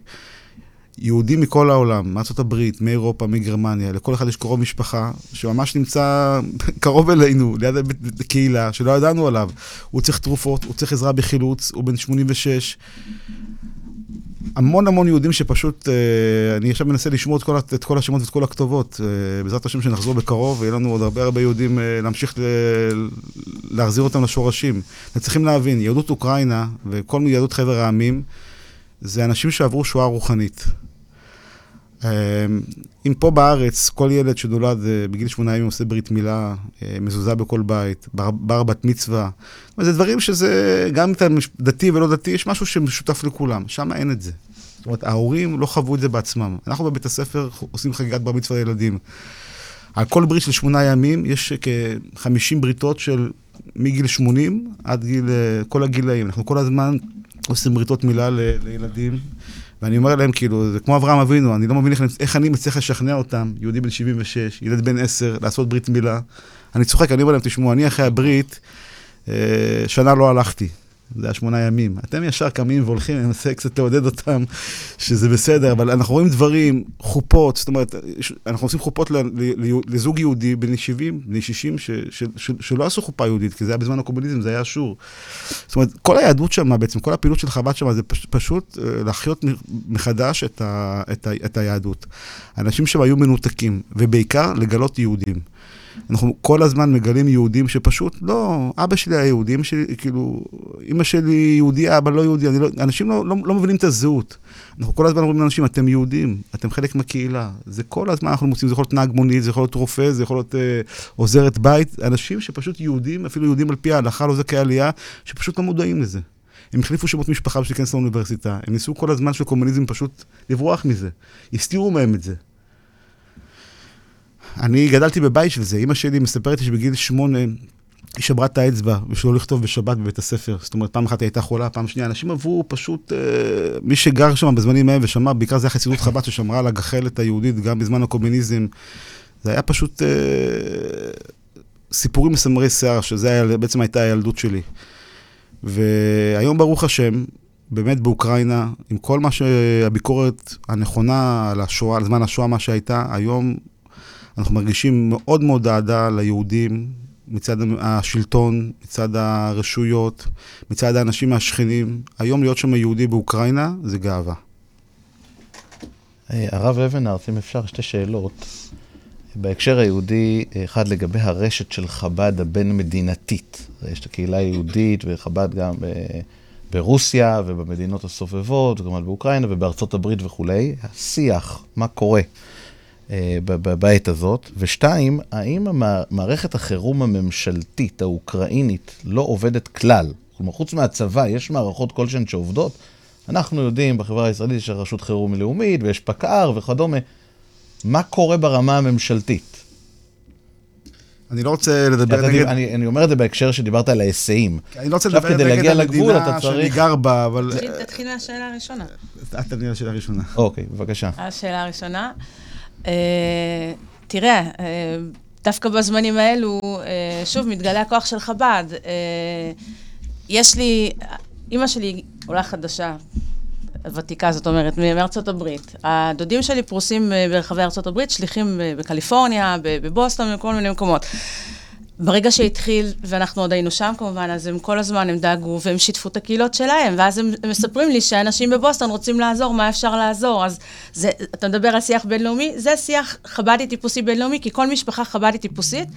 יהודים מכל העולם, מארצות הברית, מאירופה, מגרמניה, לכל אחד יש קרוב משפחה שממש נמצא קרוב אלינו, ליד הקהילה, שלא ידענו עליו. הוא צריך תרופות, הוא צריך עזרה בחילוץ, הוא בן 86. המון המון יהודים שפשוט, אה, אני עכשיו מנסה לשמור את כל, את כל השמות ואת כל הכתובות. אה, בעזרת השם שנחזור בקרוב, ויהיה לנו עוד הרבה הרבה יהודים אה, להמשיך ל- להחזיר אותם לשורשים. אתם צריכים להבין, יהדות אוקראינה וכל יהדות חבר העמים, זה אנשים שעברו שואה רוחנית. אה, אם פה בארץ, כל ילד שנולד אה, בגיל שמונה ימים עושה ברית מילה, אה, מזוזה בכל בית, בר, בר בת מצווה, זה דברים שזה, גם אם אתה דתי ולא דתי, יש משהו שמשותף לכולם, שם אין את זה. זאת אומרת, ההורים לא חוו את זה בעצמם. אנחנו בבית הספר עושים חגיגת בר מצווה לילדים. על כל ברית של שמונה ימים יש כ-50 בריתות של מגיל 80 עד גיל, אה, כל הגילאים. אנחנו כל הזמן עושים בריתות מילה ל- לילדים, ואני אומר להם, כאילו, זה כמו אברהם אבינו, אני לא מבין איך, איך אני מצליח לשכנע אותם, יהודי בן 76, ילד בן 10, לעשות ברית מילה. אני צוחק, אני אומר להם, תשמעו, אני אחרי הברית, אה, שנה לא הלכתי. זה היה שמונה ימים. אתם ישר קמים והולכים, אני מנסה קצת לעודד אותם שזה בסדר, אבל אנחנו רואים דברים, חופות, זאת אומרת, אנחנו עושים חופות לזוג יהודי בני 70, בני 60, ש, ש, ש, שלא עשו חופה יהודית, כי זה היה בזמן הקומוניזם, זה היה אשור. זאת אומרת, כל היהדות שם, בעצם, כל הפעילות של חב"ד שם, זה פש, פשוט אה, להחיות מחדש את, ה, את, ה, את היהדות. אנשים שם היו מנותקים, ובעיקר לגלות יהודים. אנחנו כל הזמן מגלים יהודים שפשוט, לא, אבא שלי היה יהודי, אמא שלי, כאילו, אמא שלי יהודייה, אבא לא יהודי, אני לא, אנשים לא, לא, לא מבינים את הזהות. אנחנו כל הזמן אומרים לאנשים, אתם יהודים, אתם חלק מהקהילה. זה כל הזמן אנחנו מוצאים, זה יכול להיות נהג מונית, זה יכול להיות רופא, זה יכול להיות אה, עוזרת בית, אנשים שפשוט יהודים, אפילו יהודים על פי ההלכה, לא זכאי עלייה, שפשוט לא מודעים לזה. הם החליפו שמות משפחה בשביל להיכנס לאוניברסיטה, הם ניסו כל הזמן של קומוניזם פשוט לברוח מזה. הסתירו מהם את זה. אני גדלתי בבית של זה, אימא שלי מספרת לי שבגיל שמונה היא שברה את האצבע בשביל לא לכתוב בשבת בבית הספר. זאת אומרת, פעם אחת היא הייתה חולה, פעם שנייה. אנשים עברו פשוט, אה, מי שגר שם בזמנים ההם ושמע, בעיקר זה היה חסידות חב"ד ששמרה על הגחלת היהודית גם בזמן הקומוניזם. זה היה פשוט אה, סיפורים מסמרי שיער, שזה היה, בעצם הייתה הילדות שלי. והיום, ברוך השם, באמת באוקראינה, עם כל מה שהביקורת הנכונה על השואה, על זמן השואה, מה שהייתה, היום אנחנו מרגישים מאוד מאוד אהדה ליהודים, מצד השלטון, מצד הרשויות, מצד האנשים מהשכנים. היום להיות שם יהודי באוקראינה זה גאווה. אה, הרב אבנארץ, אם אפשר, שתי שאלות. בהקשר היהודי, אחד לגבי הרשת של חב"ד הבין-מדינתית. יש את הקהילה היהודית וחב"ד גם. ברוסיה ובמדינות הסובבות, כלומר באוקראינה ובארצות הברית וכולי. השיח, מה קורה אה, בעת הזאת. ושתיים, האם מערכת החירום הממשלתית האוקראינית לא עובדת כלל? כלומר, חוץ מהצבא, יש מערכות כלשהן שעובדות? אנחנו יודעים, בחברה הישראלית יש רשות חירום לאומית ויש פקע"ר וכדומה. מה קורה ברמה הממשלתית? אני לא רוצה לדבר נגד... אני, אני אומר את זה בהקשר שדיברת על ההיסעים. אני לא רוצה לדבר נגד המדינה שאני גר בה, אבל... תתחיל מהשאלה הראשונה. את תתחיל מהשאלה הראשונה. אוקיי, בבקשה. השאלה הראשונה. אה, תראה, אה, דווקא בזמנים האלו, אה, שוב, מתגלה הכוח של חב"ד. יש לי, אימא שלי עולה חדשה, ותיקה, זאת אומרת, מארצות הברית. הדודים שלי פרוסים ברחבי ארצות הברית, שליחים בקליפורניה, בבוסטון, בכל מיני מקומות. ברגע שהתחיל, ואנחנו עוד היינו שם כמובן, אז הם כל הזמן, הם דאגו והם שיתפו את הקהילות שלהם, ואז הם, הם מספרים לי שאנשים בבוסטון רוצים לעזור, מה אפשר לעזור? אז זה, אתה מדבר על שיח בינלאומי, זה שיח חב"די טיפוסי בינלאומי, כי כל משפחה חב"דית טיפוסית,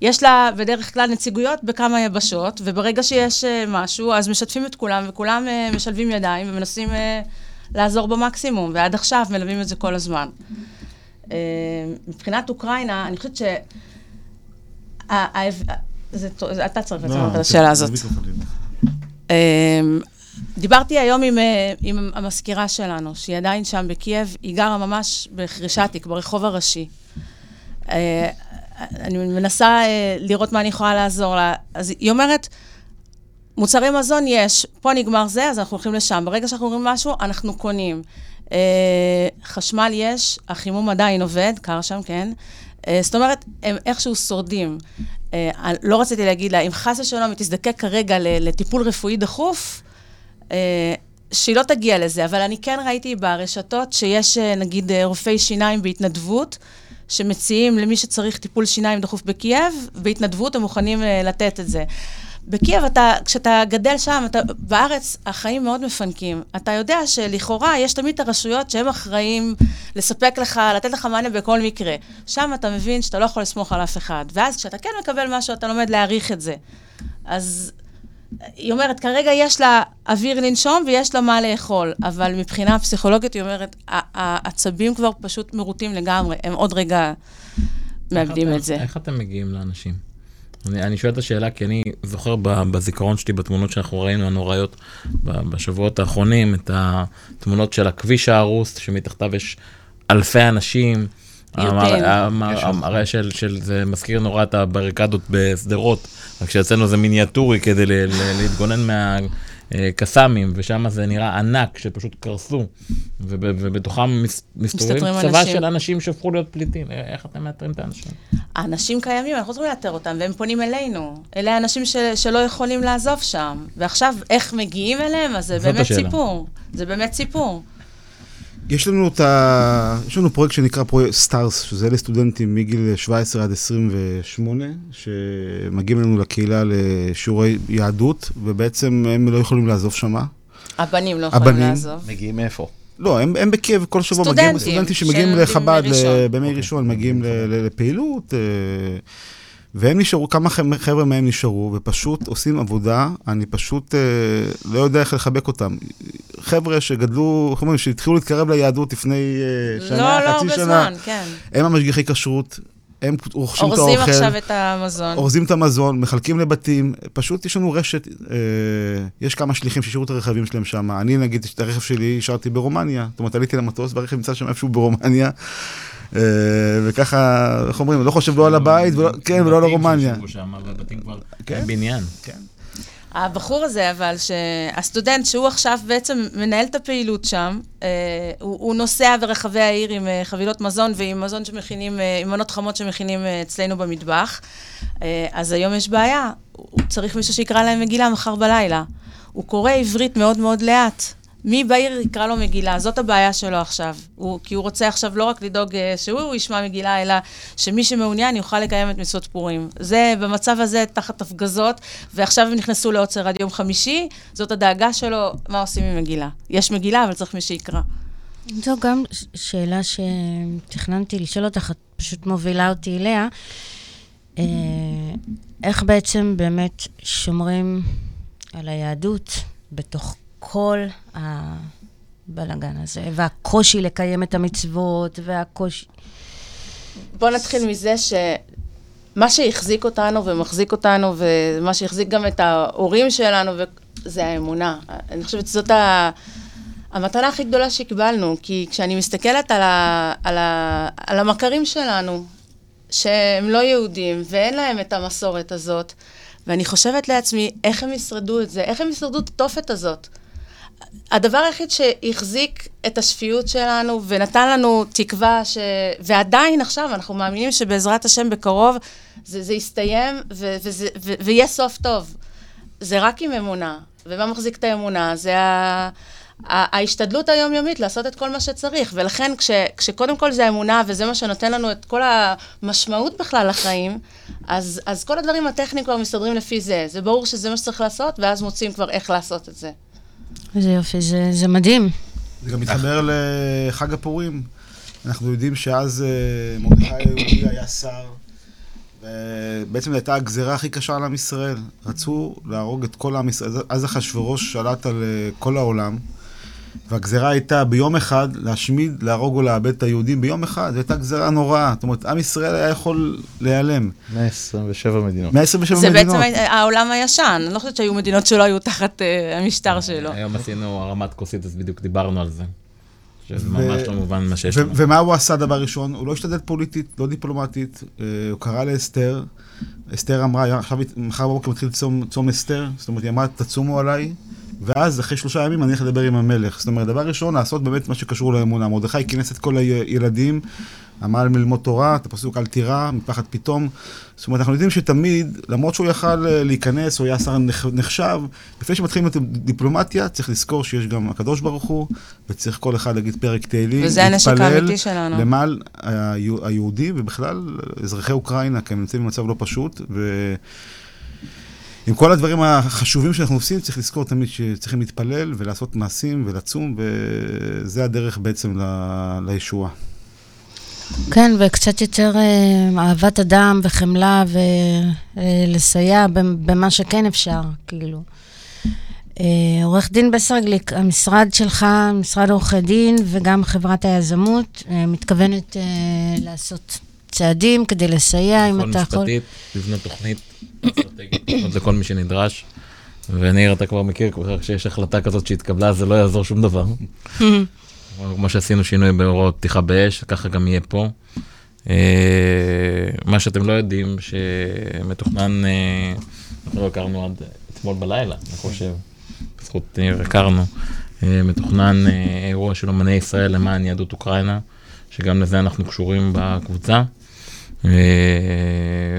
יש לה בדרך כלל נציגויות בכמה יבשות, וברגע שיש uh, משהו, אז משתפים את כולם, וכולם uh, משלבים ידיים ומנסים uh, לעזור במקסימום, ועד עכשיו מלווים את זה כל הזמן. Uh, מבחינת אוקראינה, אני חושבת ש... אתה צריך לא, את השאלה הזאת. אמ, דיברתי היום עם, אה, עם המזכירה שלנו, שהיא עדיין שם בקייב, היא גרה ממש בחרישתיק, ברחוב הראשי. אה, אני מנסה אה, לראות מה אני יכולה לעזור לה. אז היא אומרת, מוצרי מזון יש, פה נגמר זה, אז אנחנו הולכים לשם. ברגע שאנחנו אומרים משהו, אנחנו קונים. חשמל יש, החימום עדיין עובד, קר שם, כן. אה, זאת אומרת, הם איכשהו שורדים. אה, לא רציתי להגיד לה, אם חס ושלום היא תזדקק כרגע לטיפול רפואי דחוף, אה, שהיא לא תגיע לזה, אבל אני כן ראיתי ברשתות שיש נגיד רופאי שיניים בהתנדבות, שמציעים למי שצריך טיפול שיניים דחוף בקייב, בהתנדבות הם מוכנים לתת את זה. בקייב, אתה, כשאתה גדל שם, אתה, בארץ החיים מאוד מפנקים. אתה יודע שלכאורה יש תמיד את הרשויות שהם אחראים לספק לך, לתת לך מענה בכל מקרה. שם אתה מבין שאתה לא יכול לסמוך על אף אחד. ואז כשאתה כן מקבל משהו, אתה לומד להעריך את זה. אז היא אומרת, כרגע יש לה אוויר לנשום ויש לה מה לאכול, אבל מבחינה פסיכולוגית, היא אומרת, העצבים כבר פשוט מרוטים לגמרי, הם עוד רגע מאבדים את זה. איך אתם מגיעים לאנשים? אני, אני שואל את השאלה כי אני זוכר בזיכרון שלי, בתמונות שאנחנו ראינו, הנוראיות בשבועות האחרונים, את התמונות של הכביש ההרוס, שמתחתיו יש אלפי אנשים. המראה של, של זה מזכיר נורא את הבריקדות בשדרות, רק שאצלנו זה מיניאטורי כדי להתגונן מה... קסאמים, ושם זה נראה ענק, שפשוט קרסו, ובתוכם מסתובבים צבא של אנשים שהפכו להיות פליטים. איך אתם מאתרים את האנשים? האנשים קיימים, אנחנו צריכים לאתר אותם, והם פונים אלינו. אלה האנשים ש- שלא יכולים לעזוב שם. ועכשיו, איך מגיעים אליהם? אז זה באמת השאלה. סיפור. זה באמת סיפור. יש לנו את ה... יש לנו פרויקט שנקרא פרויקט Stars, שזה אלה סטודנטים מגיל 17 עד 28, שמגיעים אלינו לקהילה לשיעורי יהדות, ובעצם הם לא יכולים לעזוב שמה. הבנים לא יכולים הבנים. לעזוב. מגיעים מאיפה? לא, הם, הם בכיף כל שבוע סטודנטים, מגיעים, סטודנטים שמגיעים לחב"ד, בימי ראשון, מגיעים לפעילות. והם נשארו, כמה חבר'ה מהם נשארו, ופשוט עושים עבודה, אני פשוט אה, לא יודע איך לחבק אותם. חבר'ה שגדלו, איך אומרים, שהתחילו להתקרב ליהדות לפני אה, שנה, לא, לא חצי הרבה שנה. זמן, כן. הם המשגיחי כשרות, הם רוכשים את אורזים האוכל. עכשיו את המזון. אורזים את המזון, מחלקים לבתים, פשוט יש לנו רשת, אה, יש כמה שליחים שהשאירו את הרכבים שלהם שם. אני נגיד, את הרכב שלי השארתי ברומניה, זאת אומרת, עליתי למטוס והרכב נמצא שם איפשהו ברומניה. אה, וככה, איך אומרים, לא חושב לא על הבית, כן, ולא על רומניה. בתים שם, והבתים כבר כן. כן. בניין. הבחור הזה, אבל, שהסטודנט, שהוא עכשיו בעצם מנהל את הפעילות שם, אה, הוא, הוא נוסע ברחבי העיר עם אה, חבילות מזון ועם מזון שמכינים, עם מנות חמות שמכינים אצלנו במטבח. אז היום יש בעיה, הוא צריך מישהו שיקרא להם מגילה מחר בלילה. הוא קורא עברית מאוד מאוד לאט. מי בעיר יקרא לו מגילה? זאת הבעיה שלו עכשיו. הוא, כי הוא רוצה עכשיו לא רק לדאוג אה, שהוא ישמע מגילה, אלא שמי שמעוניין יוכל לקיים את מצוות פורים. זה במצב הזה תחת הפגזות, ועכשיו הם נכנסו לעוצר עד יום חמישי, זאת הדאגה שלו, מה עושים עם מגילה. יש מגילה, אבל צריך מי שיקרא. זו גם שאלה שתכננתי לשאול אותך, את פשוט מובילה אותי אליה. אה, איך בעצם באמת שומרים על היהדות בתוך כל הבלגן הזה, והקושי לקיים את המצוות, והקושי... בואו נתחיל מזה שמה שהחזיק אותנו ומחזיק אותנו, ומה שהחזיק גם את ההורים שלנו, זה האמונה. אני חושבת שזאת ה... המתנה הכי גדולה שקיבלנו, כי כשאני מסתכלת על, ה, על, ה, על המכרים שלנו, שהם לא יהודים ואין להם את המסורת הזאת, ואני חושבת לעצמי, איך הם ישרדו את זה? איך הם ישרדו את התופת הזאת? הדבר היחיד שהחזיק את השפיות שלנו ונתן לנו תקווה, ש... ועדיין עכשיו אנחנו מאמינים שבעזרת השם בקרוב זה, זה יסתיים ו... וזה... ו... ויהיה סוף טוב. זה רק עם אמונה. ומה מחזיק את האמונה? זה ה... ההשתדלות היומיומית לעשות את כל מה שצריך, ולכן כש, כשקודם כל זה האמונה, וזה מה שנותן לנו את כל המשמעות בכלל לחיים, אז, אז כל הדברים הטכניים כבר מסתדרים לפי זה. זה ברור שזה מה שצריך לעשות, ואז מוצאים כבר איך לעשות את זה. איזה יופי, זה, זה מדהים. זה גם מתחבר לחג הפורים. אנחנו יודעים שאז אה, מרדכי היהודי היה שר, ובעצם זו הייתה הגזרה הכי קשה על עם ישראל. רצו להרוג את כל עם ישראל. אז אחשוורוש שלט על אה, כל העולם, והגזרה הייתה ביום אחד להשמיד, להרוג או לאבד את היהודים ביום אחד. זו הייתה גזרה נוראה. זאת אומרת, עם ישראל היה יכול להיעלם. 127 מדינות. 127 זה מדינות. בעצם העולם הישן, אני לא חושבת שהיו מדינות שלא היו תחת uh, המשטר שלו. היום עשינו הרמת כוסית, אז בדיוק דיברנו על זה. שזה ממש לא מובן מה שיש ו- לנו. ומה הוא עשה דבר ראשון? הוא לא השתדל פוליטית, לא דיפלומטית, אה, הוא קרא לאסתר, אסתר אמרה, עכשיו, מחר בבוקר מתחיל צום, צום אסתר, זאת אומרת, היא אמרה, תצומו עליי, ואז אחרי שלושה ימים אני הולך לדבר עם המלך. זאת אומרת, דבר ראשון, לעשות באמת מה שקשור לאמונה. מרדכי כינס את כל הילדים, אמר להם ללמוד תורה, את הפסוק אל תירא, מפחד פתאום. זאת אומרת, אנחנו יודעים שתמיד, למרות שהוא יכל אה, להיכנס, הוא היה שר נח- נחשב, לפני שמתחילים את הדיפלומטיה, צריך לזכור שיש גם הקדוש ברוך הוא, וצריך כל אחד להגיד פרק תהילים, וזה הנשק האמיתי שלנו. למען היהו- היהודים, ובכלל, אזרחי אוקראינה, כי הם נמצאים במצב לא פשוט, ו... עם כל הדברים החשובים שאנחנו עושים, צריך לזכור תמיד שצריכים להתפלל ולעשות מעשים ולצום, וזה הדרך בעצם ל- לישועה. כן, וקצת יותר אה, אהבת אדם וחמלה ולסייע במה שכן אפשר, כאילו. אה, עורך דין בסרגליק, המשרד שלך, משרד עורכי דין וגם חברת היזמות, אה, מתכוונת אה, לעשות צעדים כדי לסייע, אם אתה יכול... משפטית, לבנות תוכנית אסטרטגית, לפנות לכל מי שנדרש. וניר, אתה כבר מכיר, כבר כשיש החלטה כזאת שהתקבלה, זה לא יעזור שום דבר. כמו שעשינו שינוי בהוראות פתיחה באש, ככה גם יהיה פה. אה, מה שאתם לא יודעים, שמתוכנן, אה, אנחנו לא הכרנו עד אתמול בלילה, אני חושב, בזכות ניר הכרנו, אה, מתוכנן אירוע של אמני ישראל למען יהדות אוקראינה, שגם לזה אנחנו קשורים בקבוצה.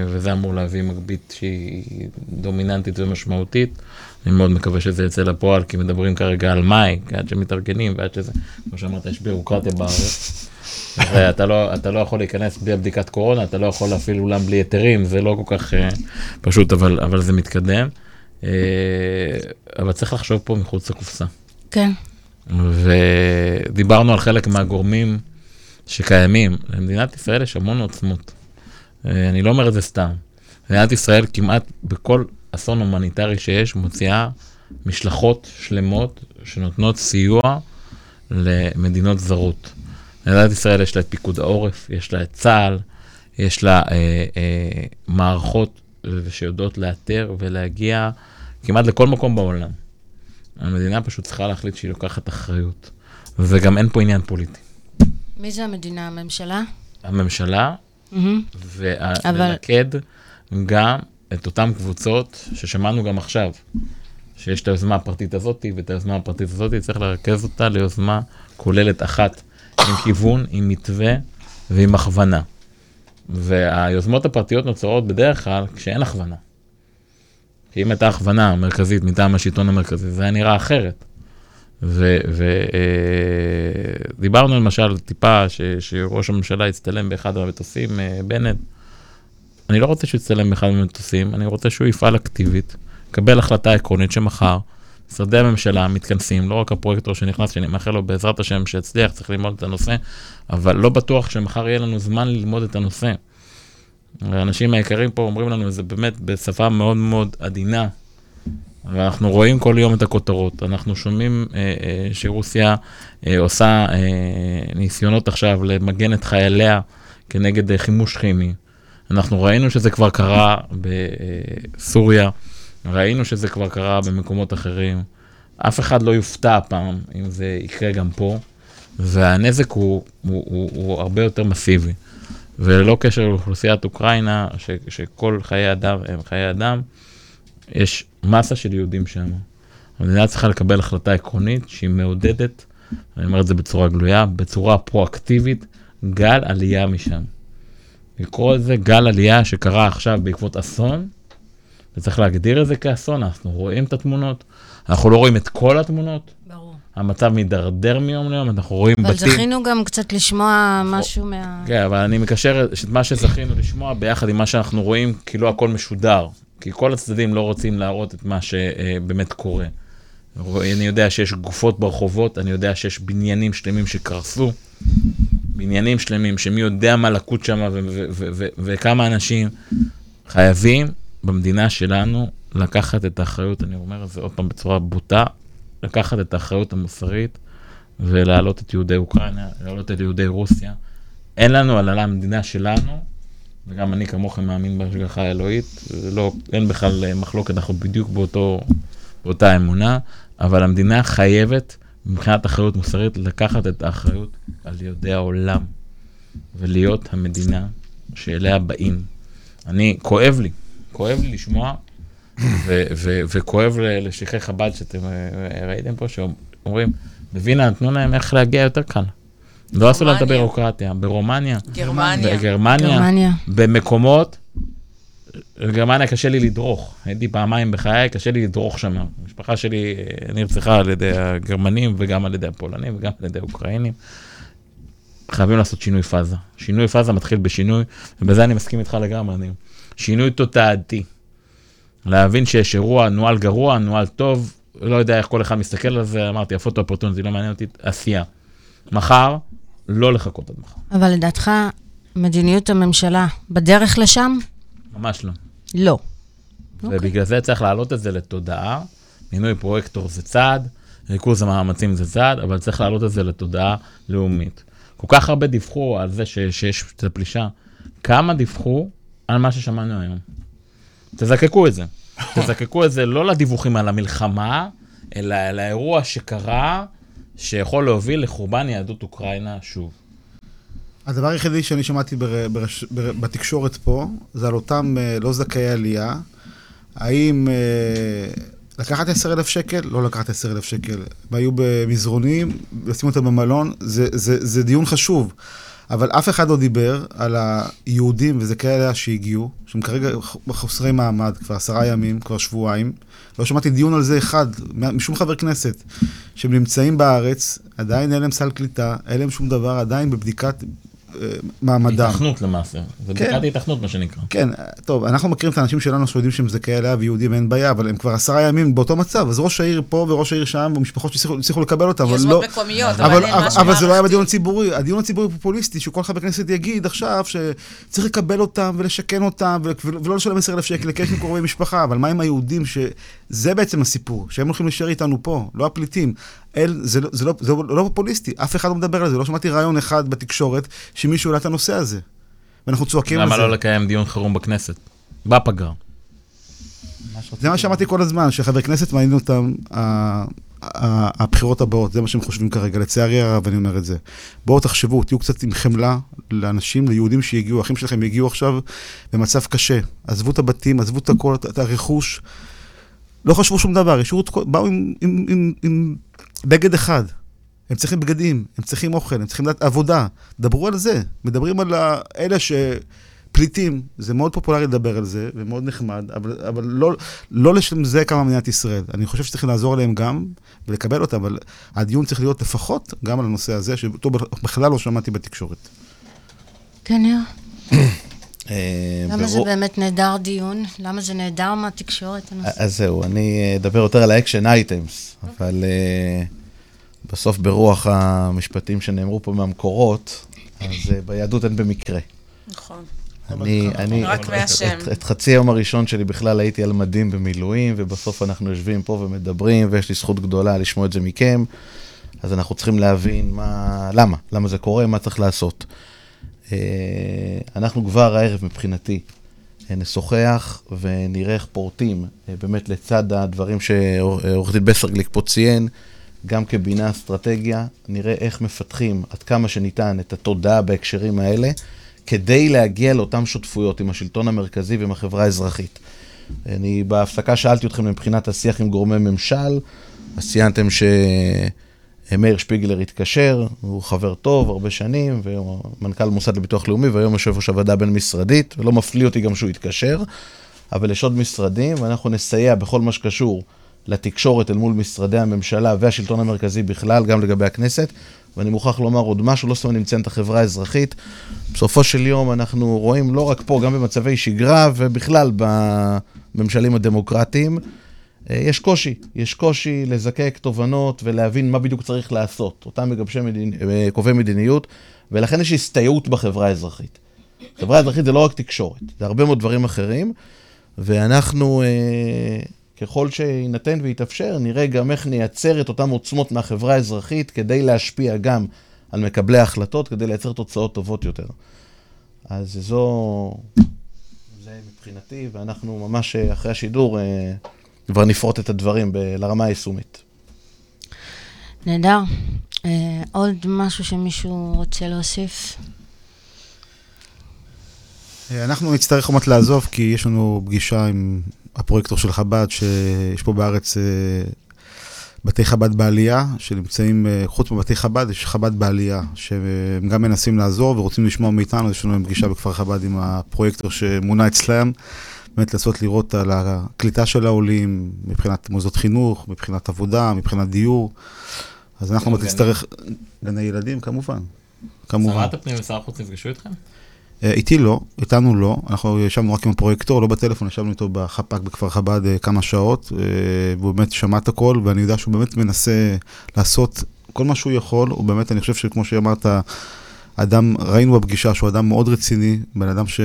וזה אמור להביא מגבית שהיא דומיננטית ומשמעותית. אני מאוד מקווה שזה יצא לפועל, כי מדברים כרגע על מאי, עד שמתארגנים ועד שזה, כמו שאמרת, יש בירוקרטיה בארץ. ואתה לא, אתה לא יכול להיכנס בלי הבדיקת קורונה, אתה לא יכול להפעיל אולם בלי היתרים, זה לא כל כך uh, פשוט, אבל, אבל זה מתקדם. Uh, אבל צריך לחשוב פה מחוץ לקופסה. כן. ודיברנו על חלק מהגורמים שקיימים. למדינת ישראל יש המון עוצמות. אה, אני לא אומר את זה סתם. מדינת ישראל כמעט בכל אסון הומניטרי שיש, מוציאה משלחות שלמות שנותנות סיוע למדינות זרות. מדינת ישראל יש לה את פיקוד העורף, יש לה את צה"ל, יש לה אה, אה, מערכות שיודעות לאתר ולהגיע כמעט לכל מקום בעולם. המדינה פשוט צריכה להחליט שהיא לוקחת אחריות, וגם אין פה עניין פוליטי. מי זה המדינה? הממשלה? הממשלה, ולמקד גם את אותן קבוצות ששמענו גם עכשיו, שיש את היוזמה הפרטית הזאת ואת היוזמה הפרטית הזאת, צריך לרכז אותה ליוזמה כוללת אחת, עם כיוון, עם מתווה ועם הכוונה. והיוזמות הפרטיות נוצרות בדרך כלל כשאין הכוונה. כי אם הייתה הכוונה מרכזית מטעם השלטון המרכזי, זה היה נראה אחרת. ודיברנו למשל טיפה ש, שראש הממשלה יצטלם באחד המטוסים, אה, בנט. אני לא רוצה שהוא יצטלם באחד המטוסים, אני רוצה שהוא יפעל אקטיבית, יקבל החלטה עקרונית שמחר משרדי הממשלה מתכנסים, לא רק הפרויקטור שנכנס, שאני מאחל לו בעזרת השם שיצליח, צריך ללמוד את הנושא, אבל לא בטוח שמחר יהיה לנו זמן ללמוד את הנושא. האנשים היקרים פה אומרים לנו את זה באמת בשפה מאוד מאוד עדינה, ואנחנו רואים כל יום את הכותרות. אנחנו שומעים אה, אה, שרוסיה אה, עושה אה, ניסיונות עכשיו למגן את חייליה כנגד אה, חימוש כימי. אנחנו ראינו שזה כבר קרה בסוריה, ראינו שזה כבר קרה במקומות אחרים. אף אחד לא יופתע הפעם אם זה יקרה גם פה, והנזק הוא, הוא, הוא, הוא הרבה יותר מסיבי. וללא קשר לאוכלוסיית אוקראינה, ש, שכל חיי אדם הם חיי אדם, יש מסה של יהודים שם. המדינה צריכה לקבל החלטה עקרונית שהיא מעודדת, אני אומר את זה בצורה גלויה, בצורה פרואקטיבית, גל עלייה משם. לקרוא לזה גל עלייה שקרה עכשיו בעקבות אסון, וצריך להגדיר את זה כאסון, אנחנו רואים את התמונות, אנחנו לא רואים את כל התמונות, ברור. המצב מידרדר מיום ליום, אנחנו רואים אבל בתים. זכינו גם קצת לשמוע משהו מה... כן, אבל אני מקשר את מה שזכינו לשמוע ביחד עם מה שאנחנו רואים, כאילו הכל משודר. כי כל הצדדים לא רוצים להראות את מה שבאמת קורה. אני יודע שיש גופות ברחובות, אני יודע שיש בניינים שלמים שקרסו, בניינים שלמים שמי יודע מה לקות שם וכמה אנשים חייבים במדינה שלנו לקחת את האחריות, אני אומר את זה עוד פעם בצורה בוטה, לקחת את האחריות המוסרית ולהעלות את יהודי אוקראינה, להעלות את יהודי רוסיה. אין לנו על המדינה שלנו, וגם אני כמוכם מאמין בהשגחה האלוהית, לא, אין בכלל אה, מחלוקת, אנחנו בדיוק באותו, באותה אמונה, אבל המדינה חייבת, מבחינת אחריות מוסרית, לקחת את האחריות על יהודי העולם, ולהיות המדינה שאליה באים. אני, כואב לי, כואב לי לשמוע, ו- ו- וכואב לשליחי חב"ד שאתם אה, ראיתם פה, שאומרים, בווינה נתנו להם איך להגיע יותר קל. לא עשו להם את. הבירוקרטיה, ברומניה. גרמניה. בגרמניה, גרמניה. במקומות, בגרמניה קשה לי לדרוך. הייתי פעמיים בחיי, קשה לי לדרוך שם. המשפחה שלי אה, נרצחה על ידי הגרמנים וגם על ידי הפולנים וגם על ידי האוקראינים. חייבים לעשות שינוי פאזה. שינוי פאזה מתחיל בשינוי, ובזה אני מסכים איתך לגמרי, אני. שינוי תודעתי. להבין שיש אירוע, נוהל גרוע, נוהל טוב, לא יודע איך כל אחד מסתכל על זה, אמרתי, הפוטו אופורטוניטי לא מעניין אותי, עשייה. מחר, לא לחכות עד מחר. אבל לדעתך, מדיניות הממשלה בדרך לשם? ממש לא. לא. ובגלל זה צריך להעלות את זה לתודעה. מינוי פרויקטור זה צעד, ריכוז המאמצים זה צעד, אבל צריך להעלות את זה לתודעה לאומית. כל כך הרבה דיווחו על זה ש, שיש את הפלישה. כמה דיווחו על מה ששמענו היום? תזקקו את זה. תזקקו את זה לא לדיווחים על המלחמה, אלא לאירוע שקרה, שיכול להוביל לחורבן יהדות אוקראינה שוב. הדבר היחידי שאני שמעתי בר, ברש, בר, בתקשורת פה, זה על אותם אה, לא זכאי עלייה. האם אה, לקחת 10,000 שקל? לא לקחת 10,000 שקל. הם היו במזרונים, לשים אותם במלון, זה, זה, זה דיון חשוב. אבל אף אחד לא דיבר על היהודים וזכאי עלייה שהגיעו, שהם כרגע חסרי מעמד כבר עשרה ימים, כבר שבועיים. לא שמעתי דיון על זה אחד, משום חבר כנסת, שהם נמצאים בארץ, עדיין אין להם סל קליטה, אין להם שום דבר, עדיין בבדיקת אה, מעמדם. התכנות למעשה. זה כן. בדיקת התכנות, מה שנקרא. כן, טוב, אנחנו מכירים את האנשים שלנו שיודעים שהם זכאי עלייה ויהודים אין בעיה, אבל הם כבר עשרה ימים באותו מצב, אז ראש העיר פה וראש העיר שם, ומשפחות שהצליחו הצליחו לקבל אותם, אבל לא... מקומיות, אבל אבל, אבל, אבל זה לא היה. בדיון הציבורי, הדיון הציבורי הוא פופוליסטי, שכל חבר כנסת יגיד עכשיו שצריך לקבל אותם ולשכן אותם, ולא לשלם 10,000 שקל לקשר עם קרובי משפחה, אבל מה עם היהודים, שזה בעצם הסיפור, שהם הולכים להישאר איתנו פה, לא הפליטים. אל, זה, לא, זה, לא, זה לא פופוליסטי, אף אחד לא מדבר על זה, לא שמעתי רעיון אחד בתקשורת שמישהו העלה את הנושא הזה. ואנחנו צועקים על זה. למה לא לקיים דיון חירום בכנסת? בפגרה. זה מה שאמרתי כל הזמן, שחבר כנסת מעניין אותם ה- ה- הבחירות הבאות, זה מה שהם חושבים כרגע, לצערי הרב אני אומר את זה. בואו תחשבו, תהיו קצת עם חמלה לאנשים, ליהודים שהגיעו, האחים שלכם הגיעו עכשיו במצב קשה. עזבו את הבתים, עזבו את הכל, את הרכוש. לא חשבו שום דבר, השאירו את כל... באו עם, עם, עם, עם בגד אחד. הם צריכים בגדים, הם צריכים אוכל, הם צריכים לדעת עבודה. דברו על זה. מדברים על אלה ש... פליטים, זה מאוד פופולרי לדבר על זה, ומאוד נחמד, אבל, אבל לא, לא לשם זה קמה מדינת ישראל. אני חושב שצריכים לעזור להם גם, ולקבל אותם, אבל הדיון צריך להיות לפחות גם על הנושא הזה, שאותו בכלל לא שמעתי בתקשורת. כן, ניר? אה, למה זה ברור- באמת נהדר דיון? למה זה נהדר מהתקשורת הנושא? אז זהו, אני אדבר יותר על ה action items, אבל אה, בסוף ברוח המשפטים שנאמרו פה מהמקורות, אז אה, ביהדות אין במקרה. נכון. אני, אני, רק מהשם. את, את חצי היום הראשון שלי בכלל הייתי על מדים במילואים, ובסוף אנחנו יושבים פה ומדברים, ויש לי זכות גדולה לשמוע את זה מכם. אז אנחנו צריכים להבין מה, למה, למה זה קורה, מה צריך לעשות. אה, אנחנו כבר הערב מבחינתי אה, נשוחח ונראה איך פורטים, אה, באמת לצד הדברים שעורך דין בסרגליק פה ציין, גם כבינה אסטרטגיה, נראה איך מפתחים עד כמה שניתן את התודעה בהקשרים האלה, כדי להגיע לאותן שותפויות עם השלטון המרכזי ועם החברה האזרחית. אני בהפסקה שאלתי אתכם מבחינת השיח עם גורמי ממשל, אז ציינתם שמאיר שפיגלר התקשר, הוא חבר טוב הרבה שנים, והוא מנכ"ל מוסד לביטוח לאומי, והיום יושב ראש הוועדה הבין-משרדית, ולא מפליא אותי גם שהוא התקשר, אבל יש עוד משרדים, ואנחנו נסייע בכל מה שקשור לתקשורת אל מול משרדי הממשלה והשלטון המרכזי בכלל, גם לגבי הכנסת. ואני מוכרח לומר עוד משהו, לא סתם אני מציין את החברה האזרחית. בסופו של יום אנחנו רואים לא רק פה, גם במצבי שגרה ובכלל בממשלים הדמוקרטיים, יש קושי. יש קושי לזקק תובנות ולהבין מה בדיוק צריך לעשות. אותם מגבשי מדינ... אה, קובעי מדיניות, ולכן יש הסתייעות בחברה האזרחית. חברה אזרחית זה לא רק תקשורת, זה הרבה מאוד דברים אחרים, ואנחנו, אה, ככל שיינתן ויתאפשר, נראה גם איך נייצר את אותן עוצמות מהחברה האזרחית כדי להשפיע גם על מקבלי ההחלטות, כדי לייצר תוצאות טובות יותר. אז זו, זה מבחינתי, ואנחנו ממש אה, אחרי השידור אה, כבר נפרוט את הדברים ב- לרמה היישומית. נהדר. אה, עוד משהו שמישהו רוצה להוסיף? אה, אנחנו נצטרך עוד מעט לעזוב, כי יש לנו פגישה עם הפרויקטור של חב"ד, שיש פה בארץ אה, בתי חב"ד בעלייה, שנמצאים, אה, חוץ מבתי חב"ד, יש חב"ד בעלייה, שהם גם מנסים לעזור ורוצים לשמוע מאיתנו, יש לנו פגישה בכפר חב"ד עם הפרויקטור שמונה אצלם, באמת לנסות לראות על הקליטה של העולים, מבחינת מוסדות חינוך, מבחינת עבודה, מבחינת דיור. אז אנחנו עוד נצטרך, גני ילדים כמובן, כמובן. שרת הפנים ושר החוץ נפגשו איתכם? אה, איתי לא, איתנו לא, אנחנו ישבנו רק עם הפרויקטור, לא בטלפון, ישבנו איתו בחפ"ק בכפר חב"ד אה, כמה שעות, אה, והוא באמת שמע את הכל, ואני יודע שהוא באמת מנסה לעשות כל מה שהוא יכול, הוא באמת, אני חושב שכמו שאמרת, אדם, ראינו בפגישה שהוא אדם מאוד רציני, בן אדם ש...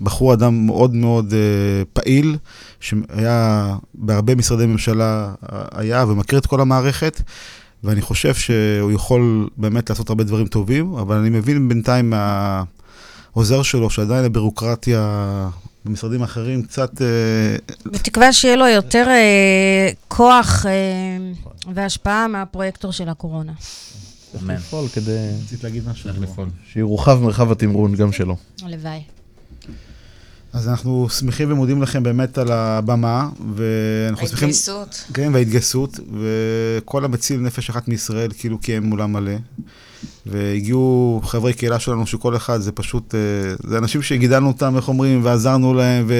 בחור אדם מאוד מאוד אה, פעיל, שהיה בהרבה משרדי ממשלה, אה, היה ומכיר את כל המערכת. ואני חושב שהוא יכול באמת לעשות הרבה דברים טובים, אבל אני מבין בינתיים מהעוזר שלו, שעדיין הבירוקרטיה במשרדים אחרים קצת... אה, בתקווה שיהיה לו יותר אה, כוח אה, והשפעה מהפרויקטור של הקורונה. אמן. לפעול כדי רצית להגיד משהו? צריך לפעול. שיורחב מרחב התמרון גם שלו. הלוואי. אז אנחנו שמחים ומודים לכם באמת על הבמה, ואנחנו שמחים... ההתגייסות. כן, וההתגייסות, וכל המציל נפש אחת מישראל כאילו קיים עולם מלא. והגיעו חברי קהילה שלנו, שכל אחד זה פשוט, אה, זה אנשים שגידלנו אותם, איך אומרים, ועזרנו להם,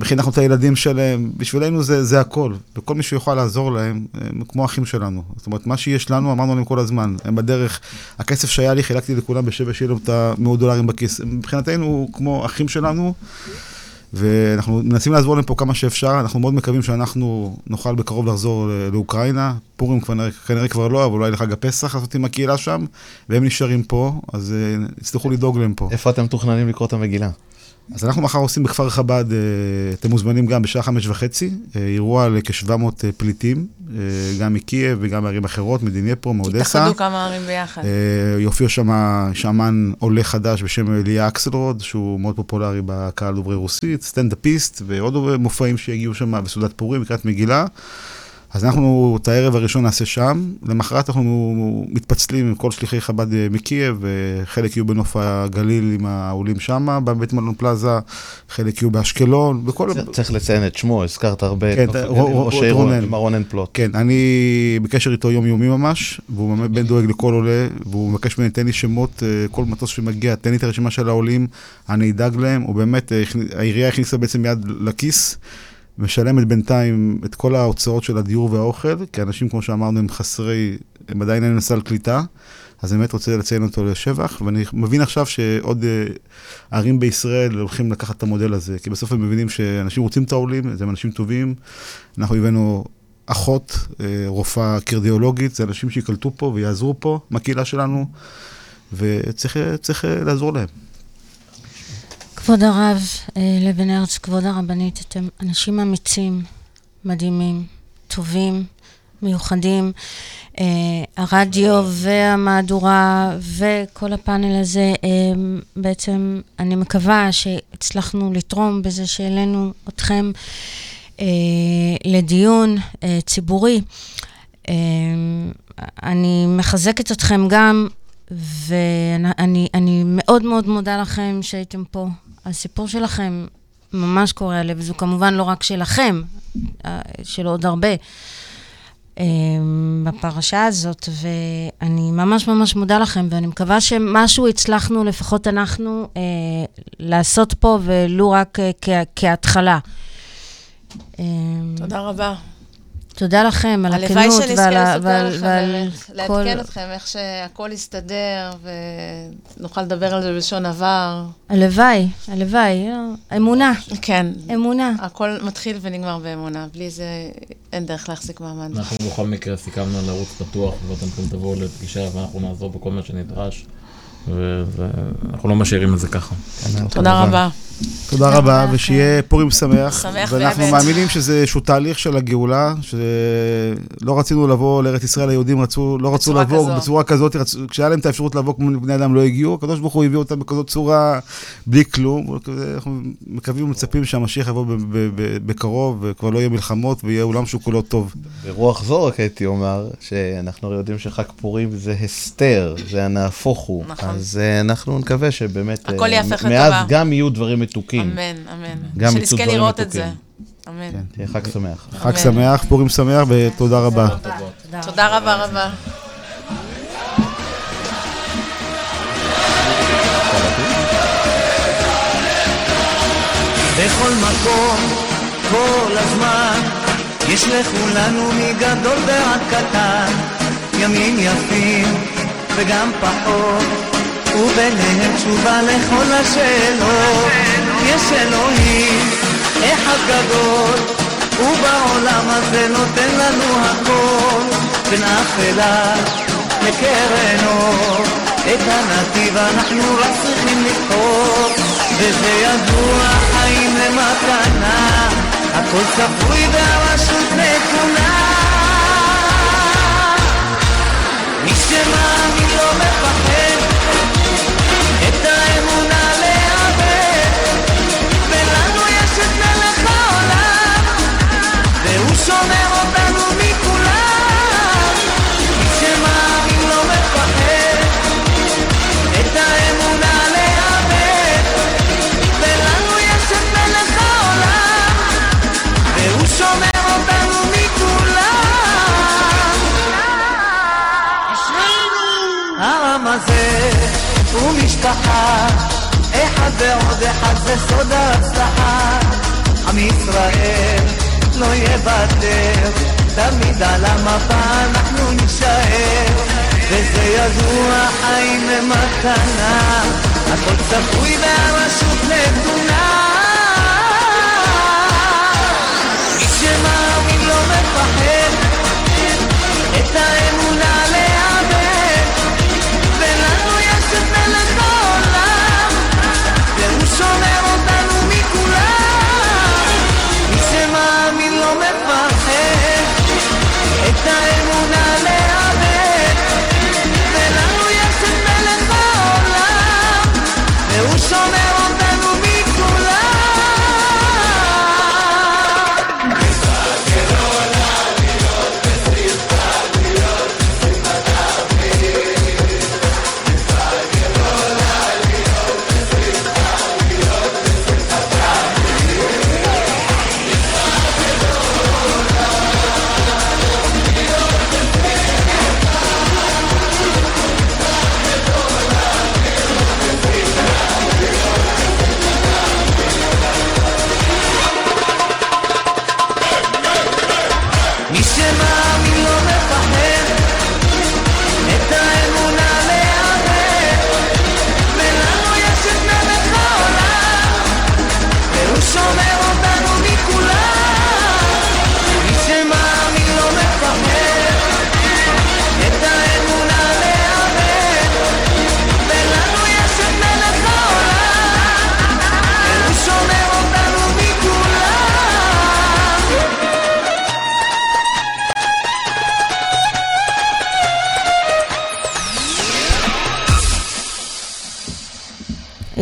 וחינכנו את הילדים שלהם. בשבילנו זה, זה הכל, וכל מי שיוכל לעזור להם, הם כמו אחים שלנו. זאת אומרת, מה שיש לנו, אמרנו להם כל הזמן. הם בדרך, הכסף שהיה לי, חילקתי לכולם בשבע, שיהיה להם את המאות דולרים בכיס. מבחינתנו, כמו אחים שלנו. ואנחנו מנסים לעזור להם פה כמה שאפשר, אנחנו מאוד מקווים שאנחנו נוכל בקרוב לחזור לאוקראינה. פורים כנראה, כנראה כבר לא, אבל אולי לחג הפסח לעשות עם הקהילה שם, והם נשארים פה, אז uh, יצטרכו לדאוג להם פה. איפה אתם מתוכננים לקרוא את המגילה? אז אנחנו מחר עושים בכפר חב"ד, אה, אתם מוזמנים גם בשעה חמש וחצי, אה, אירוע לכ-700 אה, פליטים, גם מקייב וגם מערים אחרות, מדנייפרו, מאודסה. התאחדו כמה ערים ביחד. יופיע שם שאמן עולה חדש בשם אליה אקסלרוד, שהוא מאוד פופולרי בקהל דוברי רוסית, סטנדאפיסט, ועוד מופעים שיגיעו שם בסעודת פורים, לקראת מגילה. אז אנחנו את הערב הראשון נעשה שם, למחרת אנחנו מתפצלים עם כל שליחי חב"ד אה, מקייב, חלק יהיו בנוף הגליל עם העולים שם, בבית מלון פלאזה, חלק יהיו באשקלון, בכל... צריך לציין את שמו, הזכרת הרבה כן, את ראש העיר מר רונן פלוט. כן, אני בקשר איתו יומיומי ממש, והוא בן דואג לכל עולה, והוא מבקש ממני, תן לי שמות, אה, כל מטוס שמגיע, תן לי את הרשימה של העולים, אני אדאג להם, הוא באמת, אה, העירייה הכניסה בעצם יד לכיס. משלמת בינתיים את כל ההוצאות של הדיור והאוכל, כי אנשים, כמו שאמרנו, הם חסרי, הם עדיין אין לסל קליטה, אז באמת רוצה לציין אותו לשבח, ואני מבין עכשיו שעוד uh, ערים בישראל הולכים לקחת את המודל הזה, כי בסוף הם מבינים שאנשים רוצים את העולים, הם אנשים טובים. אנחנו הבאנו אחות, uh, רופאה קרדיאולוגית, זה אנשים שיקלטו פה ויעזרו פה מהקהילה שלנו, וצריך uh, לעזור להם. כבוד הרב אה, לבן ארץ, כבוד הרבנית, אתם אנשים אמיצים, מדהימים, טובים, מיוחדים. אה, הרדיו והמהדורה וכל הפאנל הזה, אה, בעצם אני מקווה שהצלחנו לתרום בזה שהעלינו אתכם לדיון ציבורי. אני מחזקת אתכם גם, ואני מאוד מאוד מודה לכם שהייתם פה הסיפור שלכם ממש קורע לב, זו כמובן לא רק שלכם, אה, של עוד הרבה אה, בפרשה הזאת, ואני ממש ממש מודה לכם, ואני מקווה שמשהו הצלחנו, לפחות אנחנו, אה, לעשות פה, ולו רק כהתחלה. תודה רבה. תודה לכם על הכנות ועל, ועל, ועל, ועל כל... לעדכן אתכם איך שהכל יסתדר ונוכל לדבר על זה בלשון עבר. הלוואי, הלוואי, אמונה. כן. אמונה. הכל מתחיל ונגמר באמונה, בלי זה אין דרך להחזיק מעמד. אנחנו בכל מקרה סיכמנו על ערוץ פתוח, ואתם תבואו לפגישה ואנחנו נעזור בכל מה שנדרש. ואנחנו לא משאירים את זה ככה. תודה רבה. תודה רבה, ושיהיה פורים שמח. שמח ואנחנו מאמינים שזה איזשהו תהליך של הגאולה, שלא רצינו לבוא לארץ ישראל, היהודים רצו, לא רצו לבוא בצורה כזאת, כשהיה להם את האפשרות לבוא כמו בני אדם לא הגיעו, הקדוש ברוך הוא הביא אותם בכזאת צורה, בלי כלום. אנחנו מקווים ומצפים שהמשיח יבוא בקרוב, וכבר לא יהיה מלחמות, ויהיה עולם שהוא כולו טוב. ברוח זו רק הייתי אומר, שאנחנו יודעים שחג פורים זה הסתר, זה הנהפוך הוא. נכון. אז אה, אנחנו נקווה שבאמת, הכל יהפך לטובה. מאז גם יהיו דברים מתוקים. אמן, אמן. גם שנזכה לראות את זה. אמן. כן, תהיה חג שמח. חג שמח, פורים שמח, ותודה רבה. תודה רבה רבה. בכל מקום, כל הזמן, יש לכולנו מגדול ועד קטן, ימים יפים וגם פחות. וביניהם תשובה לכל השאלות. יש אלוהים, אחד גדול, ובעולם הזה נותן לנו הכל, בין אפלה לקרן. את הנתיב אנחנו רק צריכים לבחור, וזה ידוע חיים למתנה, הכל צפוי והרשות נתונה. מי שמאמין לא מפחד שומר אותנו מכולם. מי שמאמין לא מפחד את האמונה לאבד, ולנו יש את מלך העולם, והוא שומר אותנו מכולם. העם הזה הוא משפחה, אחד ועוד אחד זה סוד ההצלחה. עם ישראל לא יוותר תמיד על המפה אנחנו נישאר. וזה ידוע חיים הם מתנה? הכל צפוי והרשות נתונה. מי שמאמין לא מפחד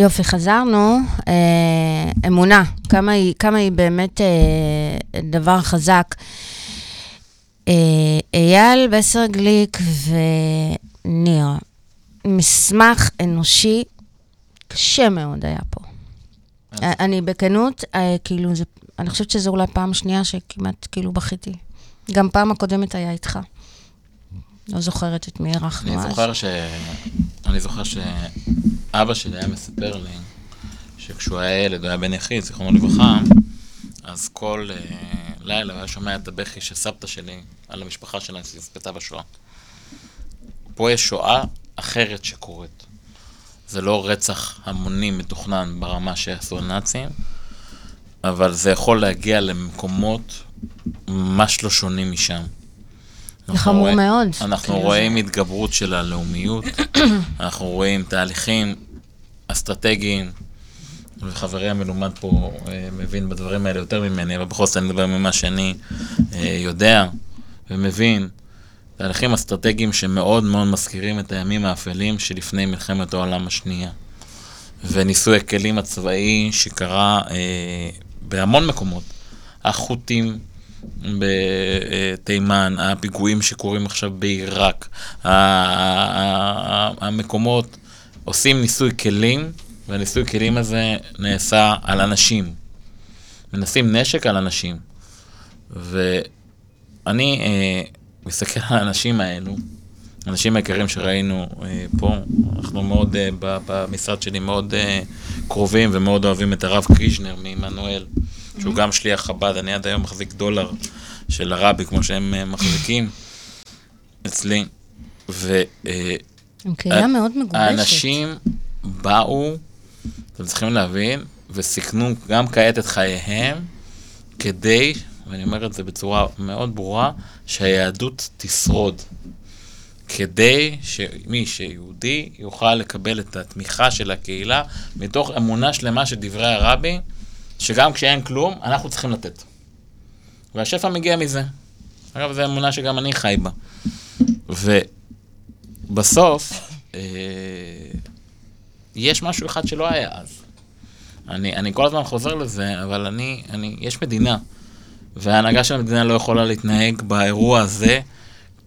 יופי, חזרנו. אה, אמונה, כמה היא, כמה היא באמת אה, דבר חזק. אה, אייל בסר גליק וניר, מסמך אנושי קשה מאוד היה פה. אה, אני בכנות, אה, כאילו, זה, אני חושבת שזו אולי פעם שנייה שכמעט כאילו בכיתי. גם פעם הקודמת היה איתך. לא זוכרת את מי אירחנו אז. אני זוכר ש... אני זוכר שאבא שלי היה מספר לי שכשהוא היה ילד, הוא היה בן יחיד, זיכרונו לברכה, אז כל uh, לילה הוא היה שומע את הבכי של סבתא שלי על המשפחה שלה שנספתה בשואה. פה יש שואה אחרת שקורית. זה לא רצח המוני מתוכנן ברמה שעשו הנאצים, אבל זה יכול להגיע למקומות ממש לא שונים משם. אנחנו חמור רואים- מאוד. אנחנו כאילו רואים התגברות של הלאומיות, אנחנו רואים תהליכים אסטרטגיים, וחברי המלומד פה אה, מבין בדברים האלה יותר ממני, אבל בכל זאת אני מדבר ממה שאני אה, יודע ומבין. תהליכים אסטרטגיים שמאוד מאוד מזכירים את הימים האפלים שלפני מלחמת העולם השנייה. וניסוי הכלים הצבאי שקרה אה, בהמון מקומות. החות'ים בתימן, הפיגועים שקורים עכשיו בעיראק, המקומות עושים ניסוי כלים, והניסוי כלים הזה נעשה על אנשים. מנסים נשק על אנשים. ואני אה, מסתכל על האנשים האלו, האנשים היקרים שראינו אה, פה, אנחנו מאוד, אה, במשרד שלי מאוד אה, קרובים ומאוד אוהבים את הרב קרישנר מעמנואל, שהוא גם שליח חב"ד, אני עד היום מחזיק דולר של הרבי, כמו שהם אה, מחזיקים אצלי. ו... אה, עם קהילה מאוד מגובשת. האנשים באו, אתם צריכים להבין, וסיכנו גם כעת את חייהם, כדי, ואני אומר את זה בצורה מאוד ברורה, שהיהדות תשרוד. כדי שמי שיהודי יוכל לקבל את התמיכה של הקהילה, מתוך אמונה שלמה של דברי הרבי, שגם כשאין כלום, אנחנו צריכים לתת. והשפע מגיע מזה. אגב, זו אמונה שגם אני חי בה. ובסוף, אה, יש משהו אחד שלא היה אז. אני, אני כל הזמן חוזר לזה, אבל אני, אני, יש מדינה, וההנהגה של המדינה לא יכולה להתנהג באירוע הזה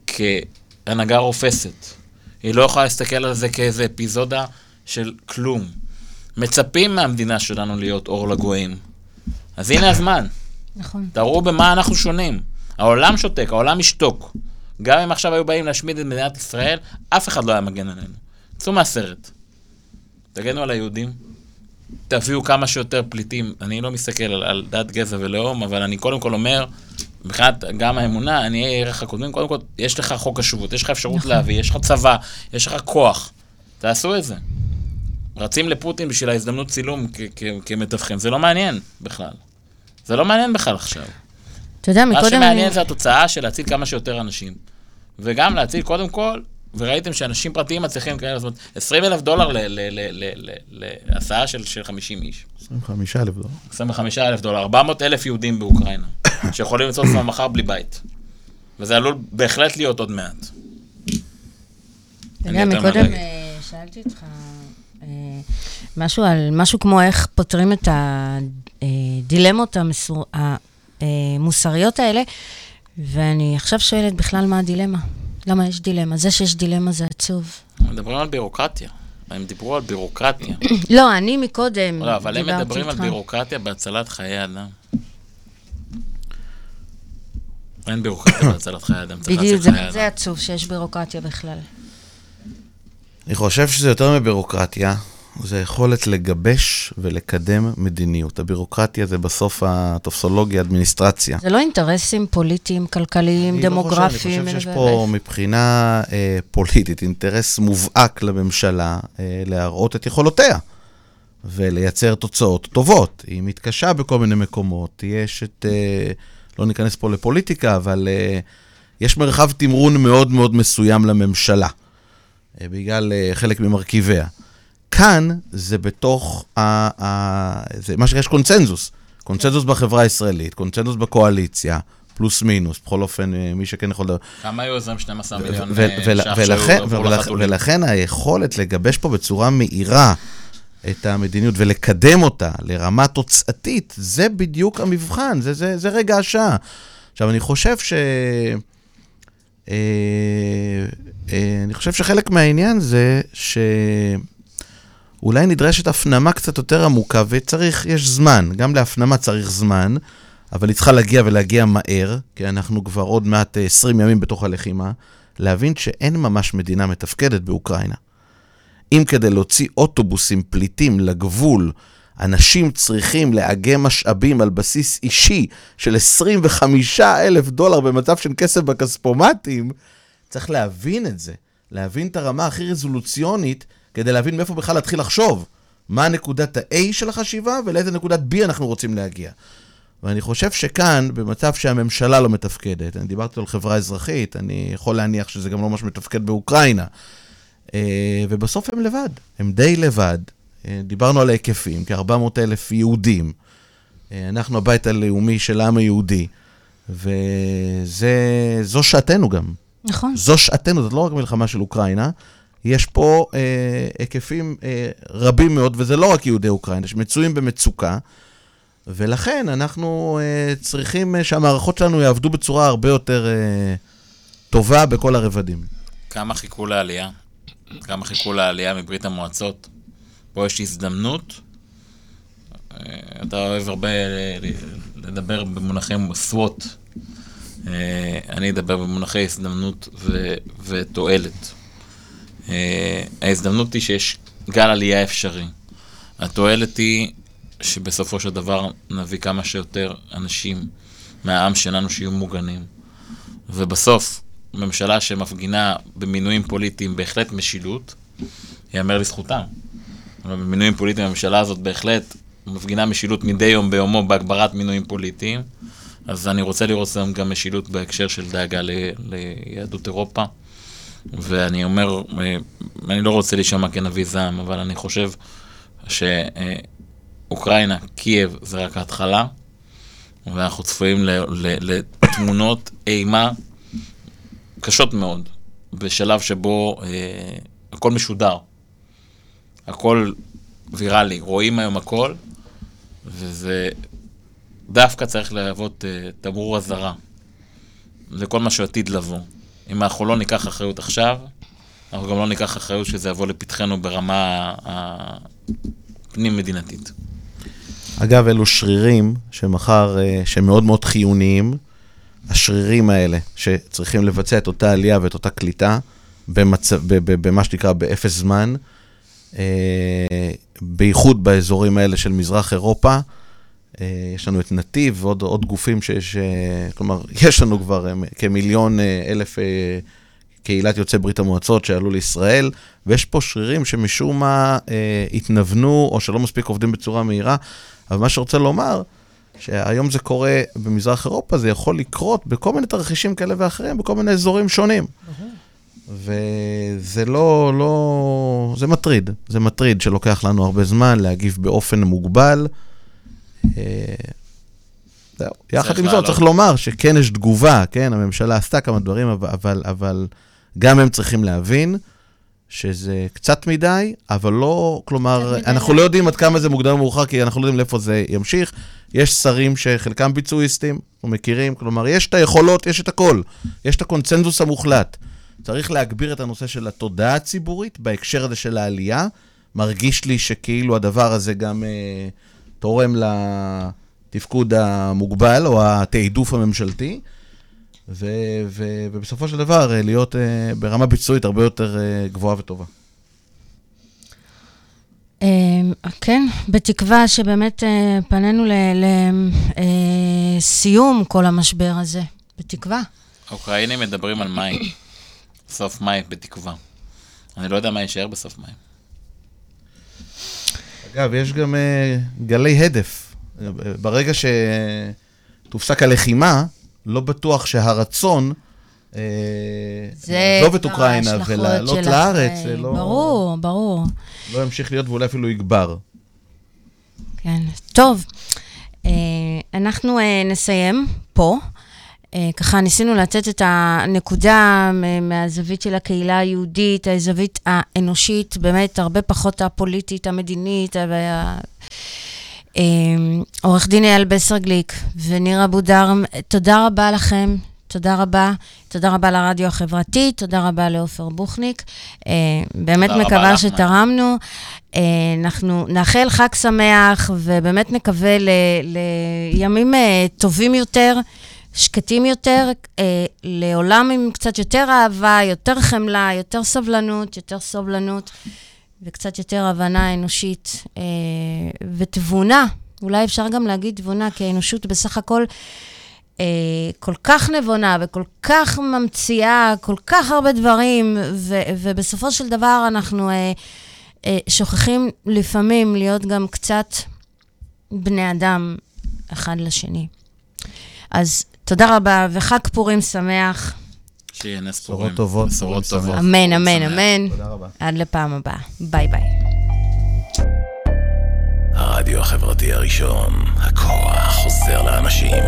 כהנהגה רופסת. היא לא יכולה להסתכל על זה כאיזה אפיזודה של כלום. מצפים מהמדינה שלנו להיות אור לגויים. אז הנה הזמן. נכון. תראו במה אנחנו שונים. העולם שותק, העולם ישתוק. גם אם עכשיו היו באים להשמיד את מדינת ישראל, אף אחד לא היה מגן עלינו. צאו מהסרט. תגנו על היהודים, תביאו כמה שיותר פליטים. אני לא מסתכל על, על דת, גזע ולאום, אבל אני קודם כל אומר, מבחינת גם האמונה, אני אהיה ערך הקודמים, קודם כל, יש לך חוק השבות, יש לך אפשרות להביא, יש לך צבא, יש לך כוח. תעשו את זה. רצים לפוטין בשביל ההזדמנות צילום כמתווכים, זה לא מעניין בכלל. זה לא מעניין בכלל עכשיו. אתה יודע, מה מקודם אני... שמעניין זה התוצאה של להציל כמה שיותר אנשים. וגם להציל, קודם כל, וראיתם שאנשים פרטיים מצליחים כאלה, זאת אומרת, 20 אלף דולר להסעה של, של 50 איש. 25 אלף דולר. 25 אלף דולר, 400 אלף יהודים באוקראינה, שיכולים למצוא את עצמם מחר בלי בית. וזה עלול בהחלט להיות עוד מעט. אתה יודע, מה מקודם. אה, שאלתי אותך משהו על משהו כמו איך פותרים את הדילמות המסור- המוסריות האלה, ואני עכשיו שואלת בכלל מה הדילמה. למה יש דילמה? זה שיש דילמה זה עצוב. מדברים על בירוקרטיה. הם דיברו על בירוקרטיה. לא, אני מקודם לא, אבל הם מדברים על. בירוקרטיה בהצלת חיי אדם. אין בירוקרטיה בהצלת חיי אדם, צריך בדיוק, להציל זה-. עצוב שיש בירוקרטיה בכלל. אני חושב שזה יותר מבירוקרטיה, זה יכולת לגבש ולקדם מדיניות. הבירוקרטיה זה בסוף הטופסולוגיה, אדמיניסטרציה. זה לא אינטרסים פוליטיים, כלכליים, אני לא חושב, דמוגרפיים. אני חושב שיש פה מבחינה אה, פוליטית אינטרס מובהק לממשלה אה, להראות את יכולותיה ולייצר תוצאות טובות. היא מתקשה בכל מיני מקומות, יש את... אה, לא ניכנס פה לפוליטיקה, אבל אה, יש מרחב תמרון מאוד מאוד מסוים לממשלה, אה, בגלל אה, חלק ממרכיביה. כאן זה בתוך, ה, ה, זה מה שיש קונצנזוס. קונצנזוס בחברה הישראלית, קונצנזוס בקואליציה, פלוס מינוס, בכל אופן, אה, מי שכן יכול. כמה היו 12 ו- מיליון ו- ול- ש"ח ולכן- שהיו עבור לחתולים? ולכן היכולת לגבש פה בצורה מהירה את המדיניות ולקדם אותה לרמה תוצאתית, זה בדיוק המבחן, זה, זה, זה רגע השעה. עכשיו, אני חושב ש... אה, אה, אני חושב שחלק מהעניין זה שאולי נדרשת הפנמה קצת יותר עמוקה, וצריך, יש זמן, גם להפנמה צריך זמן, אבל היא צריכה להגיע ולהגיע מהר, כי אנחנו כבר עוד מעט אה, 20 ימים בתוך הלחימה, להבין שאין ממש מדינה מתפקדת באוקראינה. אם כדי להוציא אוטובוסים פליטים לגבול, אנשים צריכים לאגם משאבים על בסיס אישי של 25 אלף דולר במצב של כסף בכספומטים, צריך להבין את זה. להבין את הרמה הכי רזולוציונית, כדי להבין מאיפה בכלל להתחיל לחשוב. מה נקודת ה-A של החשיבה ולאיזה נקודת B אנחנו רוצים להגיע. ואני חושב שכאן, במצב שהממשלה לא מתפקדת, אני דיברתי על חברה אזרחית, אני יכול להניח שזה גם לא ממש מתפקד באוקראינה. אה, ובסוף הם לבד, הם די לבד. אה, דיברנו על ההיקפים, כ-400 אלף יהודים. אה, אנחנו הבית הלאומי של העם היהודי, וזו שעתנו גם. נכון. זו שעתנו, זאת לא רק מלחמה של אוקראינה, יש פה אה, היקפים אה, רבים מאוד, וזה לא רק יהודי אוקראינה, שמצויים במצוקה, ולכן אנחנו אה, צריכים אה, שהמערכות שלנו יעבדו בצורה הרבה יותר אה, טובה בכל הרבדים. כמה חיכו לעלייה? כמה חיכו לעלייה מברית המועצות? פה יש הזדמנות. אה, אתה אוהב הרבה ל- לדבר במונחים SWOT. אה, אני אדבר במונחי הזדמנות ו- ותועלת. אה, ההזדמנות היא שיש גל עלייה אפשרי. התועלת היא שבסופו של דבר נביא כמה שיותר אנשים מהעם שלנו שיהיו מוגנים. ובסוף, ממשלה שמפגינה במינויים פוליטיים בהחלט משילות, ייאמר לזכותם. אבל במינויים פוליטיים הממשלה הזאת בהחלט מפגינה משילות מדי יום ביומו בהגברת מינויים פוליטיים. אז אני רוצה לראות גם, משילות בהקשר של דאגה ל, ליהדות אירופה. ואני אומר, אה, אני לא רוצה להישמע כנביא זעם, אבל אני חושב שאוקראינה, קייב, זה רק ההתחלה, ואנחנו צפויים לתמונות אימה קשות מאוד, בשלב שבו אה, הכל משודר, הכל ויראלי, רואים היום הכל, וזה דווקא צריך להוות אה, תמרור אזהרה לכל מה שעתיד לבוא. אם אנחנו לא ניקח אחריות עכשיו, אנחנו גם לא ניקח אחריות שזה יבוא לפתחנו ברמה הפנים-מדינתית. אגב, אלו שרירים שמחר, אה, שהם מאוד מאוד חיוניים, השרירים האלה שצריכים לבצע את אותה עלייה ואת אותה קליטה, במצב, ב- ב- במה שנקרא באפס זמן, אה, בייחוד באזורים האלה של מזרח אירופה. אה, יש לנו את נתיב ועוד עוד גופים שיש, כלומר, יש לנו כבר אה, כמיליון אה, אלף קהילת יוצאי ברית המועצות שעלו לישראל, ויש פה שרירים שמשום מה התנוונו, או שלא מספיק עובדים בצורה מהירה, אבל מה שרוצה לומר, שהיום זה קורה במזרח אירופה, זה יכול לקרות בכל מיני תרחישים כאלה ואחרים, בכל מיני אזורים שונים. וזה לא, לא, זה מטריד, זה מטריד שלוקח לנו הרבה זמן להגיב באופן מוגבל. אה, זהו. יחד עם זאת. צריך לומר שכן יש תגובה, כן, הממשלה עשתה כמה דברים, אבל, אבל, אבל גם הם צריכים להבין שזה קצת מדי, אבל לא, כלומר, אנחנו לא יודעים עד כמה זה מוקדם או מאוחר, כי אנחנו לא יודעים לאיפה זה ימשיך. יש שרים שחלקם ביצועיסטים, אנחנו מכירים, כלומר, יש את היכולות, יש את הכל, יש את הקונצנזוס המוחלט. צריך להגביר את הנושא של התודעה הציבורית בהקשר הזה של העלייה. מרגיש לי שכאילו הדבר הזה גם אה, תורם לתפקוד המוגבל או התעדוף הממשלתי, ו- ו- ובסופו של דבר אה, להיות אה, ברמה ביצועית הרבה יותר אה, גבוהה וטובה. אה, כן, בתקווה שבאמת פנינו לסיום כל המשבר הזה. בתקווה. האוקראינים מדברים על מים. סוף מאי, בתקווה. אני לא יודע מה יישאר בסוף מאי. אגב, יש גם אה, גלי הדף. ברגע שתופסק הלחימה, לא בטוח שהרצון אה, לעזוב את אוקראינה ולעלות לארץ. זה לא, ברור, ברור. לא ימשיך להיות ואולי אפילו יגבר. כן. טוב, אה, אנחנו נסיים פה. אה, ככה ניסינו לתת את הנקודה מהזווית של הקהילה היהודית, הזווית האנושית, באמת הרבה פחות הפוליטית, המדינית, וה... אה, עורך דין אייל בסרגליק וניר אבודר, תודה רבה לכם, תודה רבה. תודה רבה לרדיו החברתי, תודה רבה לעופר בוכניק. אה, באמת מקווה. שתרמנו. אנחנו נאחל חג שמח, ובאמת נקווה לימים טובים יותר, שקטים יותר, אה, לעולם עם קצת יותר אהבה, יותר חמלה, יותר סבלנות, יותר סובלנות, וקצת יותר הבנה אנושית אה, ותבונה. אולי אפשר גם להגיד תבונה, כי האנושות בסך הכל אה, כל כך נבונה וכל כך ממציאה כל כך הרבה דברים, ו- ובסופו של דבר אנחנו אה, אה, שוכחים לפעמים להיות גם קצת בני אדם אחד לשני. אז תודה רבה, וחג פורים שמח. שיהיה נס בשורות פורים. טובות, בשורות טובות. אמן, אמן. אמן. תודה רבה. עד לפעם הבאה. ביי ביי. הרדיו החברתי הראשון, הכוח חוזר לאנשים.